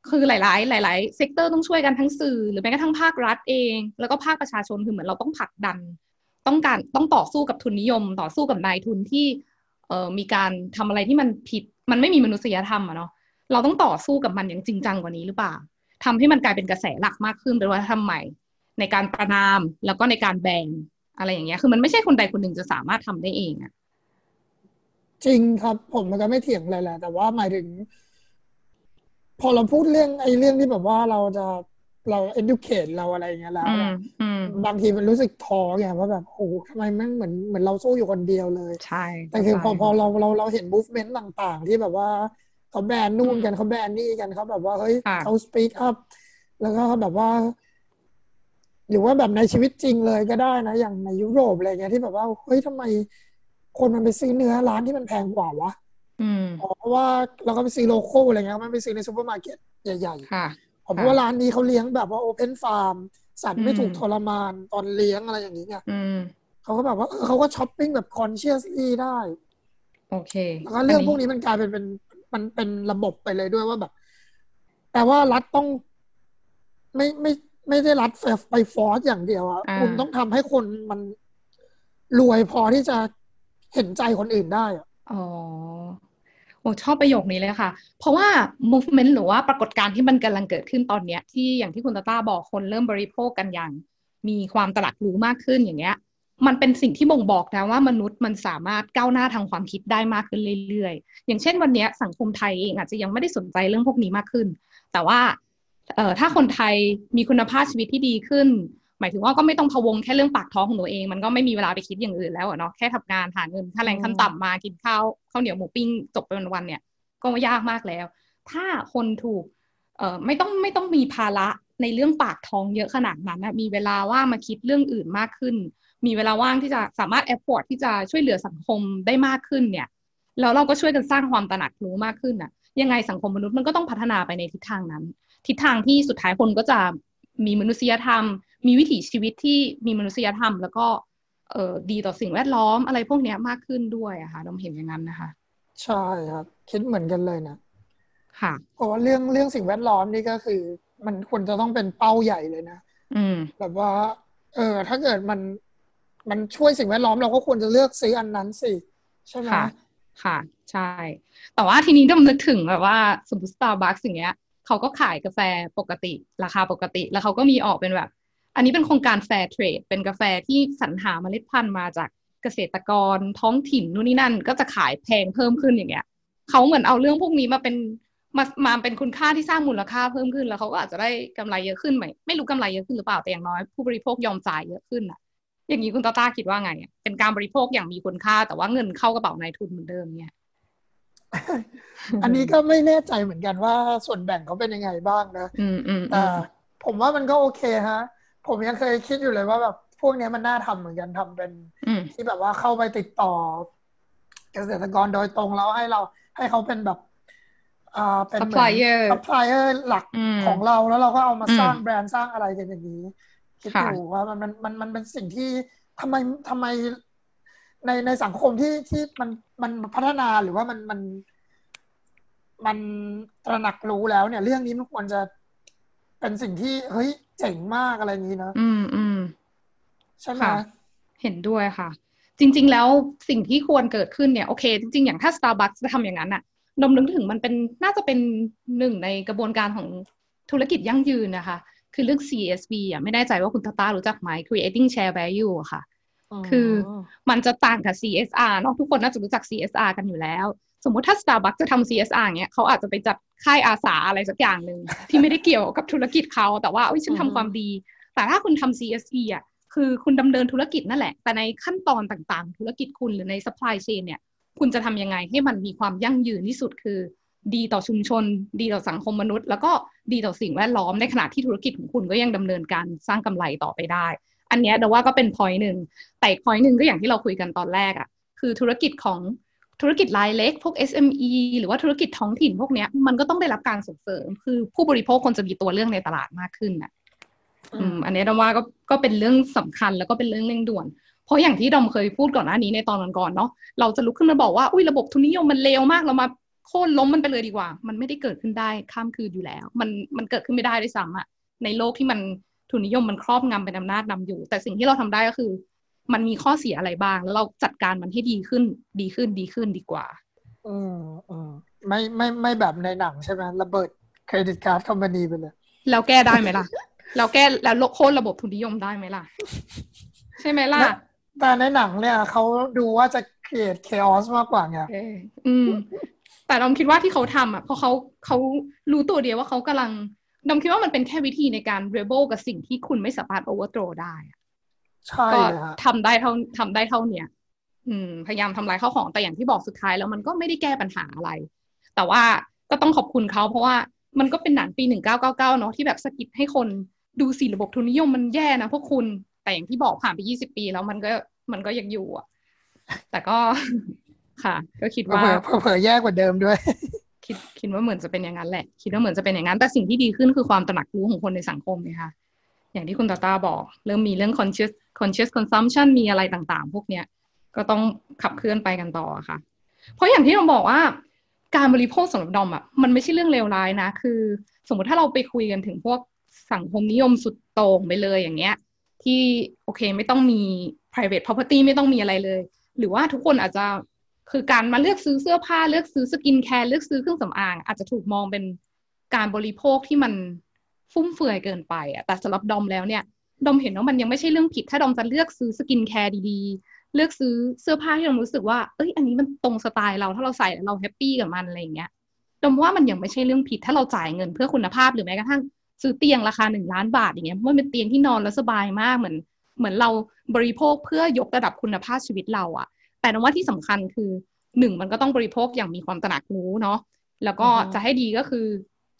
คือหลาย ๆ หลาย ๆ sector ต้องช่วยกันทั้งสื่อ หรือแม้กระทั่งภาครัฐเอง แล้วก็ภาคประชาชนคือเหมือนเราต้องผลักดัน ต้องการต้องต่อสู้กับทุนนิยม ต่อสู้กับนายทุนที่เอ่อมีการทำอะไรที่มันผิด มันไม่มีมนุษยธรรมอะเนาะเราต้องต่อสู้กับมันอย่างจริงจังกว่านี้หรือเปล่าทำให้มันกลายเป็นกระแสหลักมากขึ้นเป็นวัฒนธรรมใหม่ ในการประนามแล้วก็ในการแบนอะไรอย่างเงี้ย คือมันไม่ใช่คนใดคนหนึ่งจะสามารถทำได้เองอะจริงครับ ผมมันก็ไม่เถียงเลยแหละแต่ว่าหมายถึง พอเราพูดเรื่องไอ้เรื่องที่แบบว่าเราจะ เรา educate เราอะไรอย่างเงี้ยแล้วอืมอะอืมบางทีมันรู้สึกท้อไงว่าแบบโอ้โหทำไมแม่งเหมือนเหมือนเราสู้อยู่คนเดียวเลย ใช่ แต่คือพอเข้าใจพอเราเราเราเห็น movement ต่าง ๆ ที่แบบว่าเขาแบนนู่นกันเขาแบนนี่กันเขาแบบว่าเฮ้ยค่ะเขา speak up แล้วก็แบบว่า หรือว่าแบบในชีวิตจริงเลยก็ได้นะ อย่างในยุโรปอะไรเงี้ยที่แบบว่าเฮ้ยทำไมคนมันไปซื้อเนื้อร้านที่มันแพงกว่าวะอืมอ๋อเพราะว่าเราก็ไปซื้อ local อะไรเงี้ยมันไปซื้อในซูเปอร์มาร์เก็ตใหญ่ค่ะๆ อ๋อเพราะว่าร้านนี้เขาเลี้ยงแบบว่า open farm สัตว์ไม่อืมถูกทรมานตอนเลี้ยงอะไรอย่างนี้ไงอืมเขาก็แบบว่าเออเขาก็ช้อปปิ้งแบบ consciously ได้ โอเค แล้วก็เรื่องพวกนี้มันกลายเป็นเป็นมันเป็นระบบไปเลยด้วยว่าแบบแปลว่ารัฐต้องไม่ไม่ไม่ได้รัฐไปฟอร์สอย่างเดียวอะอ่าคุณต้องทำให้คนมันรวยพอที่จะเห็นใจคนอื่นได้อะอ๋อ โอ้ชอบประโยคนี้เลยค่ะ เพราะว่า movement หรือว่าปรากฏการณ์ที่มันกำลังเกิดขึ้นตอนเนี้ย ที่อย่างที่คุณตาต้าบอกคนเริ่มบริโภคกันอย่าง มีความตระหนักรู้มากขึ้นอย่างเงี้ย มันเป็นสิ่งที่บ่งบอกนะว่ามนุษย์มันสามารถก้าวหน้าทางความคิดได้มากขึ้นเรื่อยๆ อย่างเช่นวันนี้สังคมไทยเองอาจจะยังไม่ได้สนใจเรื่องพวกนี้มากขึ้น แต่ว่าเอ่อถ้าคนไทยมีคุณภาพชีวิตที่ดีขึ้น หมายถึงว่าก็ไม่ต้องพะวงแค่เรื่องปากท้องของตัวเอง มันก็ไม่มีเวลาไปคิดอย่างอื่นแล้วเนาะแค่ทำงานหาเงินค่าแรงขั้นต่ำมากินข้าวข้าวเหนียวหมูปิ้งจบไปวันๆเนี่ย ก็ยากมากแล้ว ถ้าคนถูกเอ่อไม่ต้องไม่ต้องมีภาระในเรื่องปากท้องเยอะขนาดนั้นนะมีเวลาว่างมาคิดเรื่องอื่นมากขึ้น มีเวลาว่างที่จะสามารถ afford ที่จะช่วยเหลือสังคมได้มากขึ้นเนี่ยแล้วเราก็ช่วยกันสร้างความตระหนักรู้มากขึ้นน่ะ ยังไงสังคมมนุษย์มันก็ต้องพัฒนาไปในทิศทางนั้น ทิศทางที่สุดท้ายคนก็จะมีมนุษยธรรม มีวิถีชีวิตที่มีมนุษยธรรม แล้วก็เอ่อดีต่อสิ่งแวดล้อมอะไรพวกเนี้ยมากขึ้นด้วยอะค่ะเราเห็นอย่างนั้นนะคะ ใช่ครับ คิดเหมือนกันเลยนะค่ะเพราะว่าเรื่องเรื่องสิ่งแวดล้อมนี่ก็คือ มันควรจะต้องเป็นเป้าใหญ่เลยนะอืมแบบว่า เออ ถ้าเกิดมันมันช่วยสิ่งแวดล้อมเราก็ควรจะเลือกซื้ออันนั้นสิใช่ไหมค่ะค่ะใช่ แต่ว่าทีนี้ต้องนึกถึงแบบว่าสมมติ Starbucks อย่างเงี้ยเขาก็ขายกาแฟปกติ ราคาปกติ แล้วเขาก็มีออกเป็นแบบ อันนี้เป็นโครงการ Fair Trade เป็นกาแฟที่สรรหาเมล็ดพันธุ์มาจากเกษตรกรท้องถิ่นนู่นนี่นั่น ก็จะขายแพงเพิ่มขึ้นอย่างเงี้ยเขาเหมือนเอาเรื่องพวกนี้มาเป็นมามาเป็นคุณค่าที่สร้างมูลค่าเพิ่มขึ้นแล้วเขาก็อาจจะได้กำไรเยอะขึ้นไหมไม่รู้กำไรเยอะขึ้นหรือเปล่าแต่อย่างน้อย ผู้บริโภคยอมจ่ายเยอะขึ้นอะ อย่างนี้คุณตาต้าคิดว่าไงอะเป็นการบริโภคอย่างมีคุณค่า แต่ว่าเงินเข้ากระเป๋านายทุนเหมือนเดิมเนี่ยอันนี้ก็ไม่แน่ใจเหมือนกันว่าส่วนแบ่งเขาเป็นยังไงบ้างนะอืมอืมอืแต่มผมว่ามันก็โอเคฮะ ผมยังเคยคิดอยู่เลยว่าแบบพวกเนี้ยมันน่าทำเหมือนกันทำเป็นอืมที่แบบว่าเข้าไปติดต่อ เกษตรกรโดยตรงแล้วให้เราให้เขาเป็นแบบอ่าเป็นเหมือน Supplier ซัพพลายเออร์หลักอืมของเราแล้วเราก็เอามาอืมสร้างแบรนด์สร้างอะไรกันอย่างนี้ คิดค่ะอยู่ว่ามันมันมันมันเป็นสิ่งที่ทำไมทำไมในในสังคมที่ที่มันมันพัฒนาหรือว่ามันมัน มันตระหนักรู้แล้วเนี่ย เรื่องนี้มันควรจะ เป็นสิ่งที่เฮ้ยเจ๋งมากอะไรอย่างนี้นะอืมอืมใช่ไหมค่ะเห็นด้วยค่ะ จริง ๆ แล้วสิ่งที่ควรเกิดขึ้นเนี่ยโอเค จริง ๆ อย่างถ้า Starbucks จะทำอย่างนั้นน่ะนมนึกถึงมันเป็นน่าจะเป็นหนึ่งในกระบวนการของธุรกิจยั่งยืนนะคะ คือเรื่อง CSV อะไม่แน่ใจว่าคุณตาตารู้จักไหม Creating Share Value อะค่ะ คือมันจะต่างกับ CSR เนอะทุกคนน่าจะรู้จัก CSR กันอยู่แล้ว สมมุติถ้า Starbucks จะทำ CSR เงี้ยเขาอาจจะไปจัด ค่ายอาสาอะไรสักอย่างหนึ่งที่ไม่ได้เกี่ยวกับธุรกิจเขาแต่ว่าเอ้ยฉันทำความดี แต่ถ้าคุณทำ CSE อะคือคุณดำเนินธุรกิจนั่นแหละ แต่ในขั้นตอนต่างๆ ธุรกิจคุณหรือใน supply chain เนี่ย คุณจะทำยังไงให้มันมีความยั่งยืนที่สุดคือ ดีต่อชุมชน ดีต่อสังคมมนุษย์ แล้วก็ดีต่อสิ่งแวดล้อมในขณะที่ธุรกิจของคุณก็ยังดำเนินการสร้างกำไรต่อไปได้ อันเนี้ยเดาว่าก็เป็น point หนึ่งแต่อีก point หนึ่งก็อย่างที่เราคุยกันตอนแรกอะคือธุรกิจของ ธุรกิจรายเล็ก พวก SME หรือว่าธุรกิจท้องถิ่นพวกเนี้ย มันก็ต้องได้รับการส่งเสริม คือผู้บริโภคคนจะมีตัวเลือกในตลาดมากขึ้นน่ะอืมอันนี้ดอมว่าก็ก็เป็นเรื่องสำคัญแล้วก็เป็นเรื่องเร่งด่วน เพราะอย่างที่ดอมเคยพูดก่อนหน้านี้ในตอนก่อนๆเนาะเราจะลุกขึ้นมาบอกว่าอุ้ยระบบทุนนิยมมันเลวมากเรามาโค่นล้มมันไปเลยดีกว่า มันไม่ได้เกิดขึ้นได้ข้ามคืนอยู่แล้ว มันมันเกิดขึ้นไม่ได้ด้วยซ้ำอะในโลกที่มันทุนนิยมมันครอบงำเป็นอำนาจนำอยู่ แต่สิ่งที่เราทำได้ก็คือ มันมีข้อเสียอะไรบ้าง แล้วเราจัดการมันให้ดีขึ้น ดีขึ้นดีขึ้นดีกว่าอืมอืมไม่ไม่ไม่แบบในหนังใช่ไหมระเบิดเครดิตการ์ดคอมพานีไปเลยแล้วแก้ได้ไหมล่ะ เราแก้แล้วโค่นระบบทุนนิยมได้ไหมล่ะ ใช่ไหมล่ะและแต่ในหนังเนี่ยเขาดูว่าจะ create chaos มากกว่าไงเอออืม แต่ดอมคิดว่าที่เขาทำอะเพราะเขาเขารู้ตัวเดียวว่าเขากำลังดอมคิดว่ามันเป็นแค่วิธีในการ rebel กับสิ่งที่คุณไม่สามารถ overthrow ได้อะใช่ก็เลยฮะทำได้เท่าทำได้เท่าเนี้ยอืม พยายามทำลายข้าวของแต่อย่างที่บอกสุดท้ายแล้วมันก็ไม่ได้แก้ปัญหาอะไร แต่ว่าก็ต้องขอบคุณเขาเพราะว่ามันก็เป็นหนังปีหนึ่งเก้าเก้าเก้าเนาะที่แบบสะกิดให้คนดูสิระบบทุนนิยมมันแย่นะพวกคุณ แต่อย่างที่บอกผ่านไปยี่สิบปีแล้วมันก็มันก็ยังอยู่อะ แต่ก็ค่ะ ก็คิดว่าเผลอแย่กว่าเดิมด้วย คิดคิดว่าเหมือนจะเป็นอย่างนั้นแหละ คิดว่าเหมือนจะเป็นอย่างนั้น แต่สิ่งที่ดีขึ้นคือความตระหนักรู้ของคนในสังคมนะคะ อย่างที่คุณตาตาบอก เริ่มมีเรื่อง conscious conscious consumption มีอะไรต่างๆ พวกเนี้ยก็ต้องขับเคลื่อนไปกันต่อค่ะ เพราะอย่างที่เราบอกว่า การบริโภคสำหรับดอมอะมันไม่ใช่เรื่องเลวร้ายนะ คือ สมมติถ้าเราไปคุยกันถึงพวกสังคมนิยมสุดโต่งไปเลยอย่างเงี้ย ที่โอเคไม่ต้องมี private property ไม่ต้องมีอะไรเลย หรือว่าทุกคนอาจจะคือการมาเลือกซื้อเสื้อผ้าเลือกซื้อสกินแคร์เลือกซื้อเครื่องสำอาง อาจจะถูกมองเป็นการบริโภคที่มัน ฟุ่มเฟือยเกินไปอะแต่สำหรับดอมแล้วเนี่ยดอมเห็นว่ามันยังไม่ใช่เรื่องผิด ถ้าดอมจะเลือกซื้อสกินแคร์ดีๆ เลือกซื้อเสื้อผ้าที่ดอมรู้สึกว่าเอ้ยอันนี้มันตรงสไตล์เราถ้าเราใส่เรา happy กับมันอะไรอย่างเงี้ยดอมว่ามันยังไม่ใช่เรื่องผิด ถ้าเราจ่ายเงินเพื่อคุณภาพหรือแม้กระทั่งซื้อเตียงราคาหนึ่งล้านบาทอย่างเงี้ยมันเป็นเตียงที่นอนแล้วสบายมากเหมือน เหมือนเราบริโภคเพื่อยกระดับคุณภาพชีวิตเราอะแต่ว่าที่สำคัญคือหนึ่งมันก็ต้องบริโภคอย่างมีความตระหนักรู้เนาะแล้วก็จะให้ดีก็คือ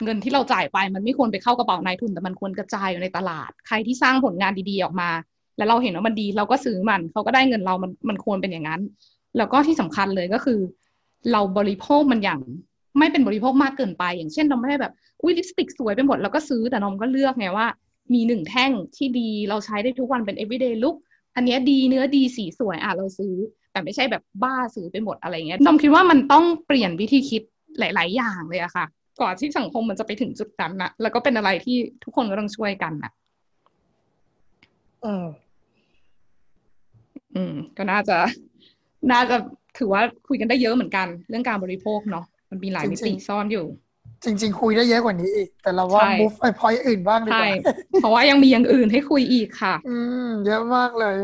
เงินที่เราจ่ายไปมันไม่ควรไปเข้ากระเป๋านายทุน แต่มันควรกระจายอยู่ในตลาด ใครที่สร้างผลงานดีๆออกมา แล้วเราเห็นว่ามันดีเราก็ซื้อมันเขาก็ได้เงินเรามันมันควรเป็นอย่างนั้น แล้วก็ที่สำคัญเลยก็คือ เราบริโภคมันอย่างไม่เป็นบริโภคมากเกินไป อย่างเช่นเราไม่ได้แบบอุ้ยลิปสติกสวยไปหมดแล้วก็ซื้อแต่นมก็เลือกไงว่า มีหนึ่งแท่งที่ดีเราใช้ได้ทุกวันเป็น everyday look อันนี้ดีเนื้อดีสีสวยอะเราซื้อ แต่ไม่ใช่แบบบ้าซื้อไปหมดอะไรเงี้ยนมคิดว่ามันต้องเปลี่ยนวิธีคิดหลาย ๆ อย่างเลยอะค่ะ ก่อนที่สังคมมันจะไปถึงจุดนั้นนะแล้วก็เป็นอะไรที่ทุกคนก็ต้องช่วยกันนะอืมอืม ก็น่าจะ น่าจะถือว่าคุยกันได้เยอะเหมือนกัน เรื่องการบริโภคเนาะมันมีหลายมิติซ่อนอยู่ จริง ๆ คุยได้เยอะกว่านี้อีก แต่เราว่ามุฟไปพอยอื่นบ้างดีกว่าเพราะว่ายังมีอย่างอื่นให้คุยอีกค่ะ อืม เยอะมากเลย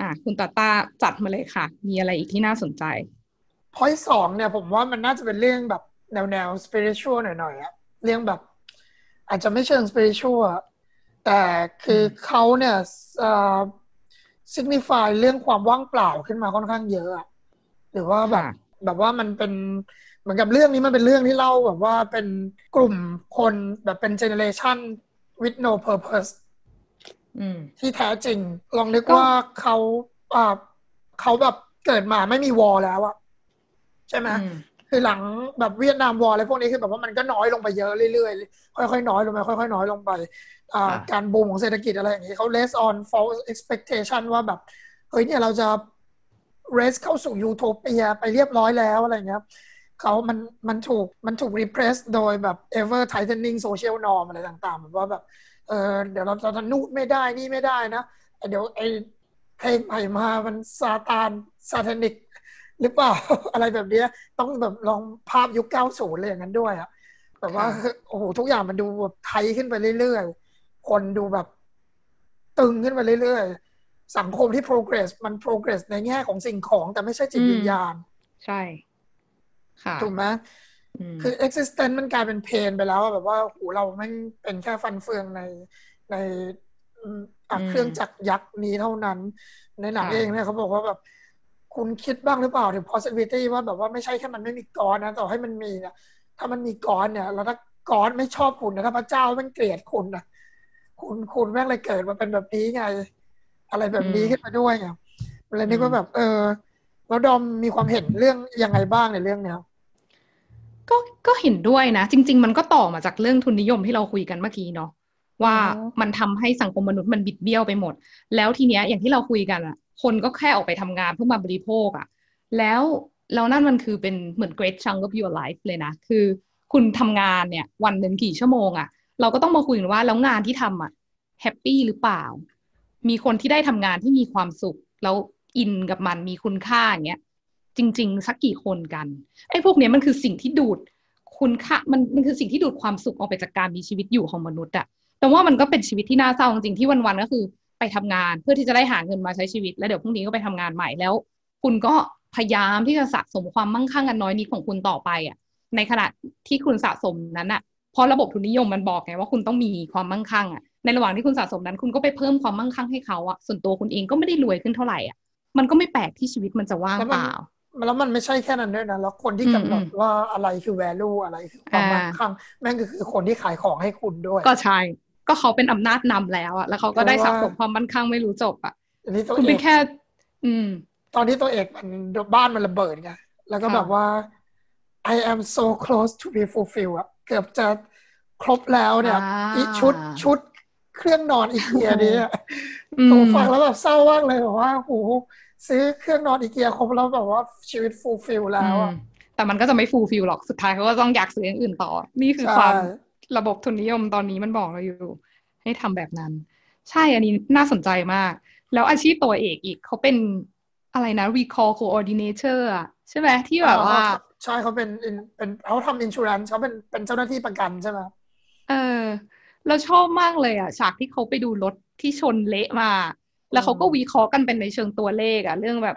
อะคุณตาตาจัดมาเลยค่ะ มีอะไรอีกที่น่าสนใจพอยสองเนี่ย ผมว่ามันน่าจะเป็นเรื่องแบบ แนวแนวสปิริชวลหน่อยๆอะเรื่องแบบ อาจจะไม่เชิงสปิริชวลแต่คือเขาเนี่ยเอ่อ signify เรื่องความว่างเปล่าขึ้นมาค่อนข้างเยอะหรือว่าแบบแบบว่ามันเป็นเหมือนกับเรื่องนี้มันเป็นเรื่องที่เล่าแบบว่าเป็นกลุ่มคนแบบเป็นเจเนเรชัน with no purpose ที่แท้จริง ลองนึกว่าเขาอ่าเขาแบบเกิดมาไม่มีวอลแล้วอะใช่ไหม คือหลังแบบเวียดนามวอลอะไรพวกนี้คือแบบว่ามันก็น้อยลงไปเยอะเรื่อยๆ ค่อยๆ น้อยลงไปค่อยๆ น้อยลงไปอ่าการบูมของเศรษฐกิจอะไรอย่างนี้เขา less on false expectation ว่าแบบ เฮ้ยเนี่ยเราจะ race เข้าสู่ยูโทเปียไปเรียบร้อยแล้วอะไรเงี้ยเขามัน มันถูก มันถูก repress โดยแบบ ever tightening social norm อะไรต่างๆแบบว่าแบบ เออเดี๋ยวเราจะนูดไม่ได้ นี่ไม่ได้นะ เดี๋ยวไอ้เพลงใหม่มา มันซาตานซาทานิก หรือเปล่า อะไรแบบนี้ต้องแบบลองภาพยุคเก้าศูนย์เลยอย่างนั้นด้วยอะแบบว่าโอ้โหทุกอย่างมันดูแบบไทยขึ้นไปเรื่อยๆ คนดูแบบตึงขึ้นไปเรื่อยๆ สังคมที่ progress มัน progress ในแง่ของสิ่งของแต่ไม่ใช่จิตวิญญาณ ใช่ ค่ะ ถูกไหมคือ existence มันกลายเป็นเพนไปแล้วแบบว่าโหเราไม่เป็นแค่ฟันเฟืองในในอัเครื่องจักรยักษ์นี้เท่านั้น ในหนังเองเนี่ยเขาบอกว่าแบบ คุณคิดบ้างหรือเปล่าถึง possibility ว่าแบบว่าไม่ใช่แค่มันไม่มีก้อนนะต่อให้มันมีเนี่ยถ้ามันมีก้อนเนี่ยแล้วถ้าก้อนไม่ชอบคุณนะถ้าพระเจ้ามันเกลียดคุณนะคุณคุณแม่งเลยเกิดมาเป็นแบบนี้ไง อะไรแบบนี้ขึ้นมาด้วยไงเลยนึกว่าแบบ เออ แล้วดอมมีความเห็นเรื่องยังไงบ้างในเรื่องเนี้ยก็ก็เห็นด้วยนะ จริง ๆ มันก็ต่อมาจากเรื่องทุนนิยมที่เราคุยกันเมื่อกี้เนาะว่ามันทำให้สังคมมนุษย์มันบิดเบี้ยวไปหมด แล้วทีเนี้ยอย่างที่เราคุยกันอะ คนก็แค่ออกไปทำงานเพื่อมาบริโภคอะแล้วแล้วนั่นมันคือเป็นเหมือน great chunk of your life เลยนะ คือคุณทำงานเนี่ย วันหนึ่งกี่ชั่วโมงอะเราก็ต้องมาคุยกันว่าแล้วงานที่ทำอะแฮปปี้หรือเปล่า มีคนที่ได้ทำงานที่มีความสุข แล้วอินกับมันมีคุณค่าอย่างเงี้ยจริง ๆ สักกี่คนกันไอ้พวกเนี้ยมันคือสิ่งที่ดูดคุณค่ามันมันคือสิ่งที่ดูดความสุขออกไปจากการมีชีวิตอยู่ของมนุษย์อะแต่ว่ามันก็เป็นชีวิตที่น่าเศร้าจริงๆที่วันๆก็คือ ไปทำงานเพื่อที่จะได้หาเงินมาใช้ชีวิต แล้วเดี๋ยวพรุ่งนี้ก็ไปทำงานใหม่แล้ว คุณก็พยายามที่จะสะสมความมั่งคั่งกันน้อยนิดของคุณต่อไปอะ ในขณะที่คุณสะสมนั้นอะเพราะระบบทุนนิยมมันบอกไงว่าคุณต้องมีความมั่งคั่งอะในระหว่างที่คุณสะสมนั้น คุณก็ไปเพิ่มความมั่งคั่งให้เขาอะส่วนตัวคุณเองก็ไม่ได้รวยขึ้นเท่าไหร่อะมันก็ไม่แปลกที่ชีวิตมันจะว่างเปล่าแล้วมันไม่ใช่แค่นั้นด้วยนะ แล้วคนที่กำหนดว่าอะไรคือ value อะไรคือความมั่งคั่งแม่งก็คือคนที่ขายของให้คุณด้วย ก็ใช่ ก็เขาเป็นอำนาจนำแล้วอะแล้วเขาก็ได้สะสมความมั่นคั่งไม่รู้จบอะอันนี้คุณเป็นแค่ อืม ตอนที่ตัวเอกมันบ้านมันระเบิดไงแล้วก็แบบว่า I am so close to be fulfilled อะเกือบจะครบแล้วเนี่ยอ่าอีชุดชุดเครื่องนอนอีเกียนี้อะอืมผมฟังแล้วแบบเศร้ามากเลยแบบว่าโหซื้อเครื่องนอนอีเกียครบแล้วแบบว่าชีวิต fulfill แล้วอะอืมแต่มันก็จะไม่ฟูลฟิลหรอกสุดท้ายเขาก็ต้องอยากซื้ออย่างอื่นต่อ นี่คือใช่ความ ระบบทุนนิยมตอนนี้มันบอกเราอยู่ ให้ทำแบบนั้น ใช่อันนี้น่าสนใจมาก แล้วอาชีพตัวเอกอีกเขาเป็นอะไรนะ recall coordinator อะใช่ไหมที่แบบว่า ใช่เขาเป็น in- เป็นเขาทำอินชูรันเขาเป็นเป็นเจ้าหน้าที่ประกันใช่ไหมเออเราชอบมากเลยอะฉากที่เขาไปดูรถที่ชนเละมา แล้วเขาก็วิเคราะห์กันเป็นในเชิงตัวเลขอะ เรื่องแบบ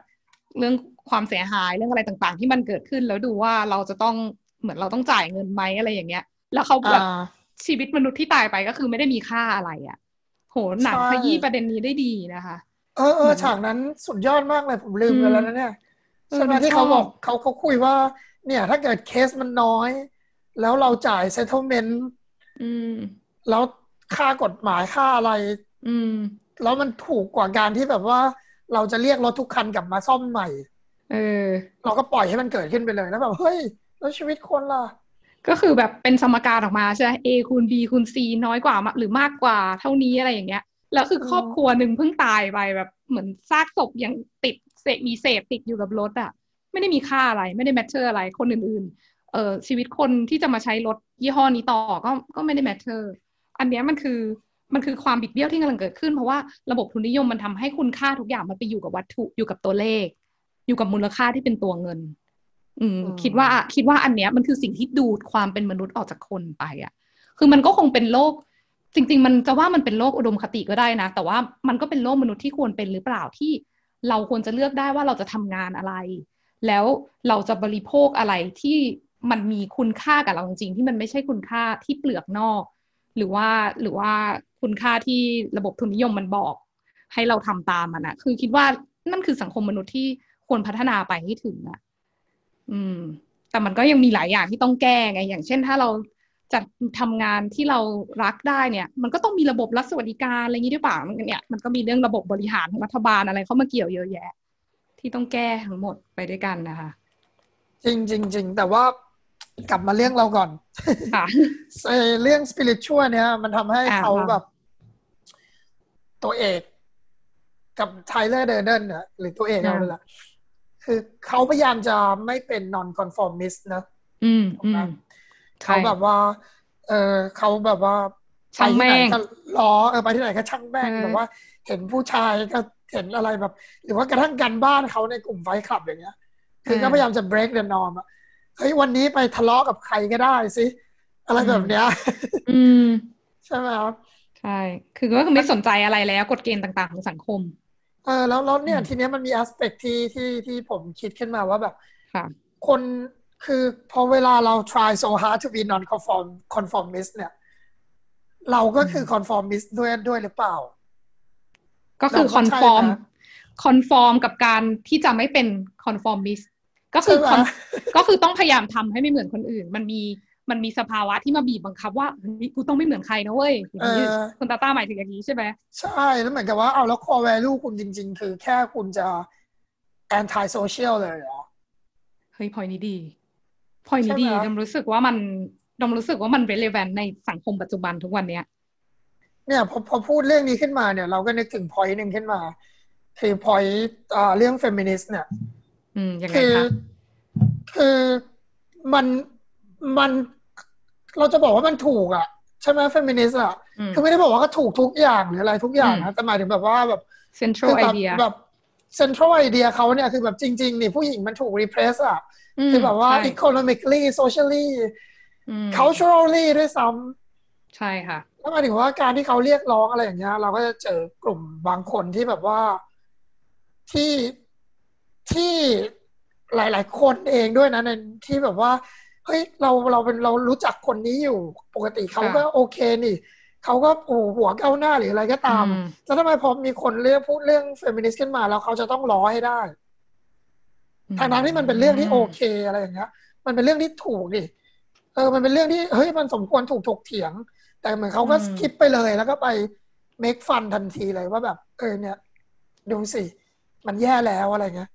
เรื่องความเสียหายเรื่องอะไรต่างๆ ที่มันเกิดขึ้นแล้วดูว่าเราจะต้องเหมือนเราต้องจ่ายเงินไหมอะไรอย่างเงี้ย แล้วเขาแบบอ่าชีวิตมนุษย์ที่ตายไปก็คือไม่ได้มีค่าอะไรอะ โหหนังใช่ขยี้ประเด็นนี้ได้ดีนะคะ เออเอเหมืออนฉากนั้นสุดยอดมากเลยผมลืมอืมไปแล้วนะเนี่ยเออใช่ไหมมันที่เขาชอบบอกเขาเขาคุยว่า เนี่ย ถ้าเกิดเคสมันน้อย แล้วเราจ่าย settlement อืมแล้วค่ากฎหมายค่าอะไร อืม แล้วมันถูกกว่าการที่แบบว่า เราจะเรียกรถทุกคันกลับมาซ่อมใหม่ เออ เราก็ปล่อยให้มันเกิดขึ้นไปเลยแล้วแบบเฮ้ย แล้วชีวิตคนล่ะ ก็คือแบบเป็นสมการออกมาใช่ไหม A คูณ B คูณ C น้อยกว่าหรือมากกว่าเท่านี้อะไรอย่างเงี้ย แล้วคืออืมครอบครัวหนึ่งเพิ่งตายไปแบบเหมือนซากศพยังติดเศษมีเศษติดอยู่กับรถอะไม่ได้มีค่าอะไรไม่ได้ matter อะไรคนอื่นๆเออชีวิตคนที่จะมาใช้รถยี่ห้อนี้ต่อก็ก็ไม่ได้ matter อันเนี้ยมันคือมันคือความบิดเบี้ยวที่กำลังเกิดขึ้นเพราะว่าระบบทุนนิยมมันทำให้คุณค่าทุกอย่างมันไปอยู่กับวัตถุอยู่กับตัวเลข อยู่กับมูลค่าที่เป็นตัวเงิน อืมอืมคิดว่าคิดว่าอันเนี้ยมันคือสิ่งที่ดูดความเป็นมนุษย์ออกจากคนไปอะ คือมันก็คงเป็นโลก จริง ๆ มันจะว่ามันเป็นโลกอุดมคติก็ได้นะ แต่ว่ามันก็เป็นโลกมนุษย์ที่ควรเป็นหรือเปล่าที่เราควรจะเลือกได้ว่าเราจะทำงานอะไร แล้วเราจะบริโภคอะไรที่มันมีคุณค่ากับเราจริงๆที่มันไม่ใช่คุณค่าที่เปลือกนอก หรือว่าหรือว่าคุณค่าที่ระบบทุนนิยมมันบอก ให้เราทำตามมันนะคือคิดว่านั่นคือสังคมมนุษย์ที่ควรพัฒนาไปให้ถึงอะ อืม แต่มันก็ยังมีหลายอย่างที่ต้องแก้ไง อย่างเช่นถ้าเราจัดทำงานที่เรารักได้เนี่ย มันก็ต้องมีระบบรัฐสวัสดิการอะไรอย่างนี้ด้วยเปล่ามันเนี่ยมันก็มีเรื่องระบบบริหารของรัฐบาลอะไรเข้ามาเกี่ยวเยอะแยะ ที่ต้องแก้ทั้งหมดไปด้วยกันนะคะ จริงจริงจริงแต่ว่ากลับมาเรื่องเราก่อนค่ะเอ่อเรื่องสปิริตชัวเนี่ย มันทำให้อ่าเขาว่าแบบ ตัวเอก กับไทเลอร์เดอร์เดนเนี่ยหรือตัวเอกเราเลยแหละ คือเขาพยายามจะไม่เป็น non conformist นะอืมอืมเขาแบบว่า เออเขาแบบว่าช่างแม่งไปที่ไหนก็ล้อเออไปที่ไหนก็ช่างแม่งเออแบบว่า เห็นผู้ชายก็เห็นอะไรแบบ หรือว่ากระทั่งการบ้านเขาในกลุ่ม Fight Club อย่างเงี้ย คือก็พยายามจะ break the norm อะเฮ้ยวันนี้ไปทะเลาะกับใครก็ได้สิอะไรแบบเนี้ยอืมใช่ไหมครับใช่ คือก็คือไม่สนใจอะไรแล้วกฎเกณฑ์ต่างๆของสังคม เออแล้วแล้วเนี่ยอืมทีเนี้ยมันมี aspect ที่ที่ที่ผมคิดขึ้นมาว่าแบบค่ะคนคือพอเวลาเรา try so hard to be non conform conformist เนี่ย เราก็คือ conformist ด้วยด้วยหรือเปล่า ก็คือเราคก็ conform ใช่นะ conform กับการที่จะไม่เป็น conformistก็คือใช่ไหม con- ก็คือต้องพยายามทำให้ไม่เหมือนคนอื่น มันมี มันมีสภาวะที่มาบีบบังคับว่าเฮ้ยกูต้องไม่เหมือนใครนะเว้ยอย่างนี้เออคุณตาต้าหมายถึงอย่างนี้ใช่ไหมใช่แล้วเหมือนกับว่าเอาแล้ว core value คุณจริง ๆ คือแค่คุณจะ anti social เลยเหรอเฮ้ยพอยนี้ดีพอยนี้ดีใช่ไหมดมรู้สึกว่ามันดมรู้สึกว่ามัน relevant ในสังคมปัจจุบันทุกวันเนี้ย เนี่ยพอพอพูดเรื่องนี้ขึ้นมาเนี่ย เราก็นึกถึง point หนึ่งขึ้นมา คือ point อ่าเรื่อง feminist เนี่ยอืมยังไงคือคะคือมัน มันเราจะบอกว่ามันถูกอะใช่ไหม feminist อะอืมคือไม่ได้บอกว่าก็ถูกทุกอย่างหรืออะไรทุกอย่างอืนะมแต่หมายถึงแบบว่าแบบ central คือแบบ idea แบบ central idea เขาเนี่ยคือแบบจริง ๆ นี่ผู้หญิงมันถูก repress อะมคือแบบว่าใช่ economically socially อืม culturally ด้วยซ้ำใช่ค่ะแล้วหมายถึงว่าการที่เขาเรียกร้องอะไรอย่างเงี้ย เราก็จะเจอกลุ่มบางคนที่แบบว่าที่ที่หลาย ๆ คนเองด้วยนะในที่แบบว่า เฮ้ยเราเราเป็นเรารู้จักคนนี้อยู่ ปกติเขาก็ค่ะโอเคนี่เขาก็โอ้หัวก้าวหน้าหรืออะไรก็ตามอืมแล้วทำไมพอมีคนเรื่องพูดเรื่องเฟมินิสต์ขึ้นมาแล้วเขาจะต้องล้อให้ได้ทางนั้นที่มันเป็นเรื่องที่โอเคอะไรอย่างเงี้ย มันเป็นเรื่องที่ถูกดิเออ มันเป็นเรื่องที่เฮ้ยมันสมควรถูกถกเถียง แต่เหมือนเขาก็อืมสคิปไปเลยแล้วก็ไป make fun ทันทีเลยว่าแบบ เออเนี่ยดูสิ มันแย่แล้วอะไรเงี้ย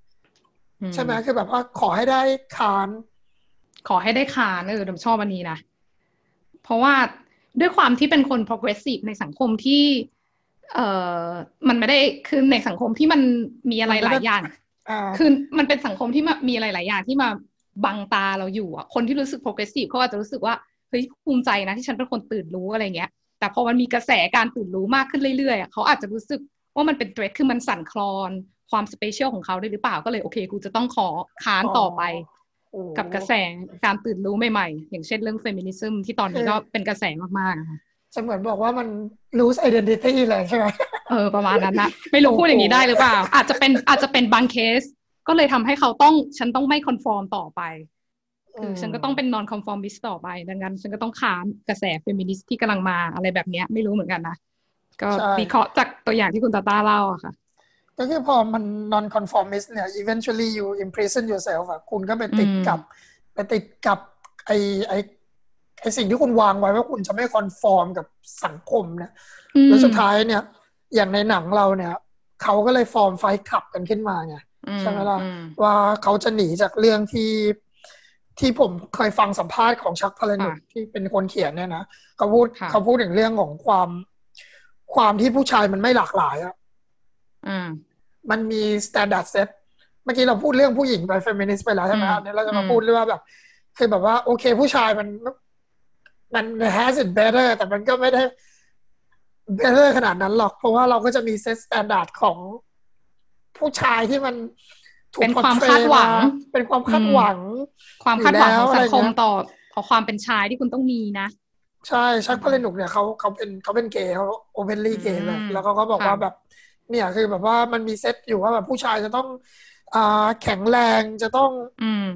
ใช่ไหมคือแบบว่าขอให้ได้คาน ขอให้ได้คานเออผมชอบอันนี้นะ เพราะว่าด้วยความที่เป็นคน progressive ในสังคมที่ เอ่อมันไม่ได้คือในสังคมที่มันมีอะไรหลายอย่างคือมันเป็นสังคมที่มีอะไรหลายอย่างที่มาบังตาเราอยู่อะ คนที่รู้สึก progressive เขาอาจจะรู้สึกว่าเฮ้ยภูมิใจนะที่ฉันเป็นคนตื่นรู้อะไรเงี้ย แต่พอมันมีกระแสการตื่นรู้มากขึ้นเรื่อยๆเขาอาจจะรู้สึกว่ามันเป็นเทรดคือมันสั่นคลอนความ special ของเขาได้หรือเปล่าก็เลยโอเค กูจะต้องขอค้านต่อไป กับกระแสการตื่นรู้ใหม่ๆ อย่างเช่นเรื่อง feminism ที่ตอนนี้ก็เป็นกระแสมากๆนะคะจะเหมือนบอกว่ามัน lose identity เลยใช่ไหมเออประมาณนั้นนะไม่รู้พูดอย่างนี้ได้หรือเปล่า อาจจะเป็นอาจจะเป็นบางเคส ก็เลยทำให้เขาต้องฉันต้องไม่ conform ต่อไปคือฉันก็ต้องเป็น non conformist ต่อไป ดังนั้น ฉันก็ต้องค้านกระแสเฟมินิสต์ที่กำลังมาอะไรแบบนี้ไม่รู้เหมือนกันนะ ก็วิเคราะห์จากตัวอย่างที่คุณตาตาเล่าอะค่ะ ก็คือพอมัน non conformist เนี่ย eventually you imprison yourself อะคุณก็ไปติดกับไปติดกับไอไอไอสิ่งที่คุณวางไว้ว่าคุณจะไม่ conform กับสังคมเนี่ยแล้วสุดท้ายเนี่ย อย่างในหนังเราเนี่ย เขาก็เลย form Fight Club กันขึ้นมาไงใช่ไหมล่ะว่าเขาจะหนีจากเรื่องที่ที่ผมเคยฟังสัมภาษณ์ของ Chuck Palahniuk ที่เป็นคนเขียนเนี่ยนะเขาพูดเขาพูดถึงเรื่องของความ ความที่ผู้ชายมันไม่หลากหลายอะ มันมี standard set เมื่อกี้เราพูดเรื่องผู้หญิงไปเฟมินิสต์ไปแล้วใช่ไหมอันนี้เราจะมาพูดเรื่องว่าแบบคือแบบว่าโอเคผู้ชายมันมัน has it better แต่มันก็ไม่ได้ better ขนาดนั้นหรอก เพราะว่าเราก็จะมี set standard ของผู้ชายที่มันเป็นความคาดหวัง เป็นความคาดหวัง ความคาดหวังของสังคมต่อขอความเป็นชายที่คุณต้องมีนะ ใช่ Chuck Palahniuk เนี่ยเขาเขาเป็นเขาเป็นเกย์เขา openly gay เลยแล้วเขาก็บอกว่าแบบ เนี่ยคือแบบว่ามันมีเซตอยู่ว่าแบบผู้ชายจะต้องอ่าแข็งแรงจะต้อง อืม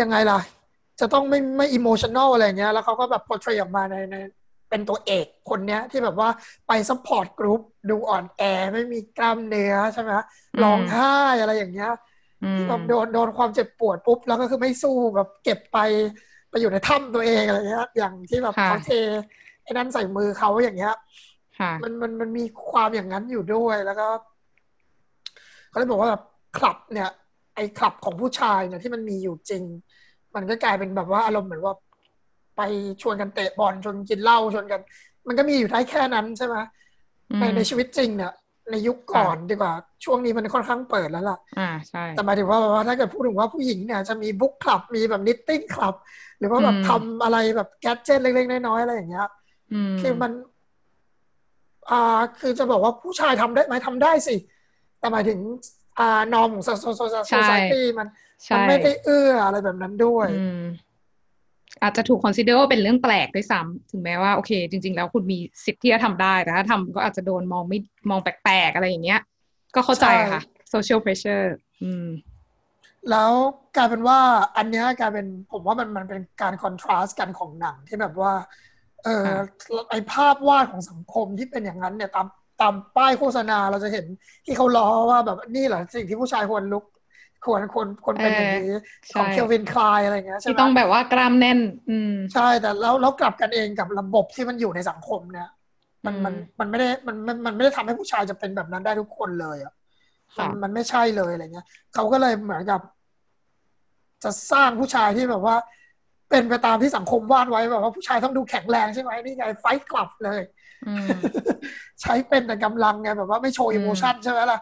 ยังไงล่ะ จะต้องไม่ไม่ emotional อะไรเงี้ย แล้วเขาก็แบบ portray ออกมาในในเป็นตัวเอกคนเนี้ย ที่แบบว่าไป support group ดูอ่อนแอไม่มีกล้ามเนื้อใช่ไหมร้องไห้อะไรอย่างเงี้ยแบบโดนโดนความเจ็บปวดปุ๊บ แล้วก็คือไม่สู้แบบเก็บไปไปอยู่ในถ้ำตัวเองอะไรเงี้ยอย่างที่แบบเขาเทไอ้นั่นใส่มือเขาอย่างเงี้ย มันมันมันมีความอย่างนั้นอยู่ด้วยแล้วก็เขาเลยบอกว่าแบบคลับเนี่ย ไอ้คลับของผู้ชายเนี่ยที่มันมีอยู่จริง มันก็กลายเป็นแบบว่าอารมณ์เหมือนว่า ไปชวนกันเตะบอลชวนกินเหล้าชวนกัน มันก็มีอยู่ได้แค่นั้นใช่ไหมในในชีวิตจริงเนี่ยในยุคก่อนดีกว่า ช่วงนี้มันค่อนข้างเปิดแล้วล่ะ อ่าใช่ แต่หมายถึงว่าถ้าเกิดพูดถึงว่าผู้หญิงเนี่ยจะมี book club มีแบบ knitting club หรือว่าแบบทำอะไรแบบ gadget เล็กๆน้อยๆอะไรอย่างเงี้ยคือมัน อ่าคือจะบอกว่าผู้ชายทำได้ไหมทำได้สิ แต่หมายถึงอ่า norm ของ so so society มันมันไม่ได้เอื้ออะไรแบบนั้นด้วยอาจจะถูก consider ว่าเป็นเรื่องแปลกด้วยซ้ำถึงแม้ว่าโอเค จริง ๆ แล้วคุณมีสิทธิ์ที่จะทำได้แต่ถ้าทำก็อาจจะโดนมองไม่มองแปลกๆอะไรอย่างเงี้ย ก็เข้าใจค่ะ social pressure อืม แล้วกลายเป็นว่าอันนี้กลายเป็นผมว่ามันมันเป็นการ contrast กันของหนังที่แบบว่า เออไอ้ภาพวาดของสังคมที่เป็นอย่างนั้นเนี่ยตามตามป้ายโฆษณาเราจะเห็นที่เขาล้อว่าแบบนี่แหละสิ่งที่ผู้ชายควรลุกควรควรควรเป็นอย่างนี้ของเคลวินคลายอะไรเงี้ยใช่ไหมที่ต้องแบบว่ากล้ามแน่น อืมใช่แต่แล้วแล้วกลับกันเองกับระบบที่มันอยู่ในสังคมเนี่ยมันมันมันไม่ได้มันมันมันไม่ได้ทำให้ผู้ชายจะเป็นแบบนั้นได้ทุกคนเลยอะมันมันไม่ใช่เลยอะไรเงี้ยเขาก็เลยเหมือนกับ จะสร้างผู้ชายที่แบบว่า เป็นไปตามที่สังคมวาดไว้แบบว่าผู้ชายต้องดูแข็งแรงใช่ไหมนี่ไงไฟกลับเลยใช้เป็นแต่กำลังไงแบบว่าไม่โชว์ emotion ใช่ไหมล่ะ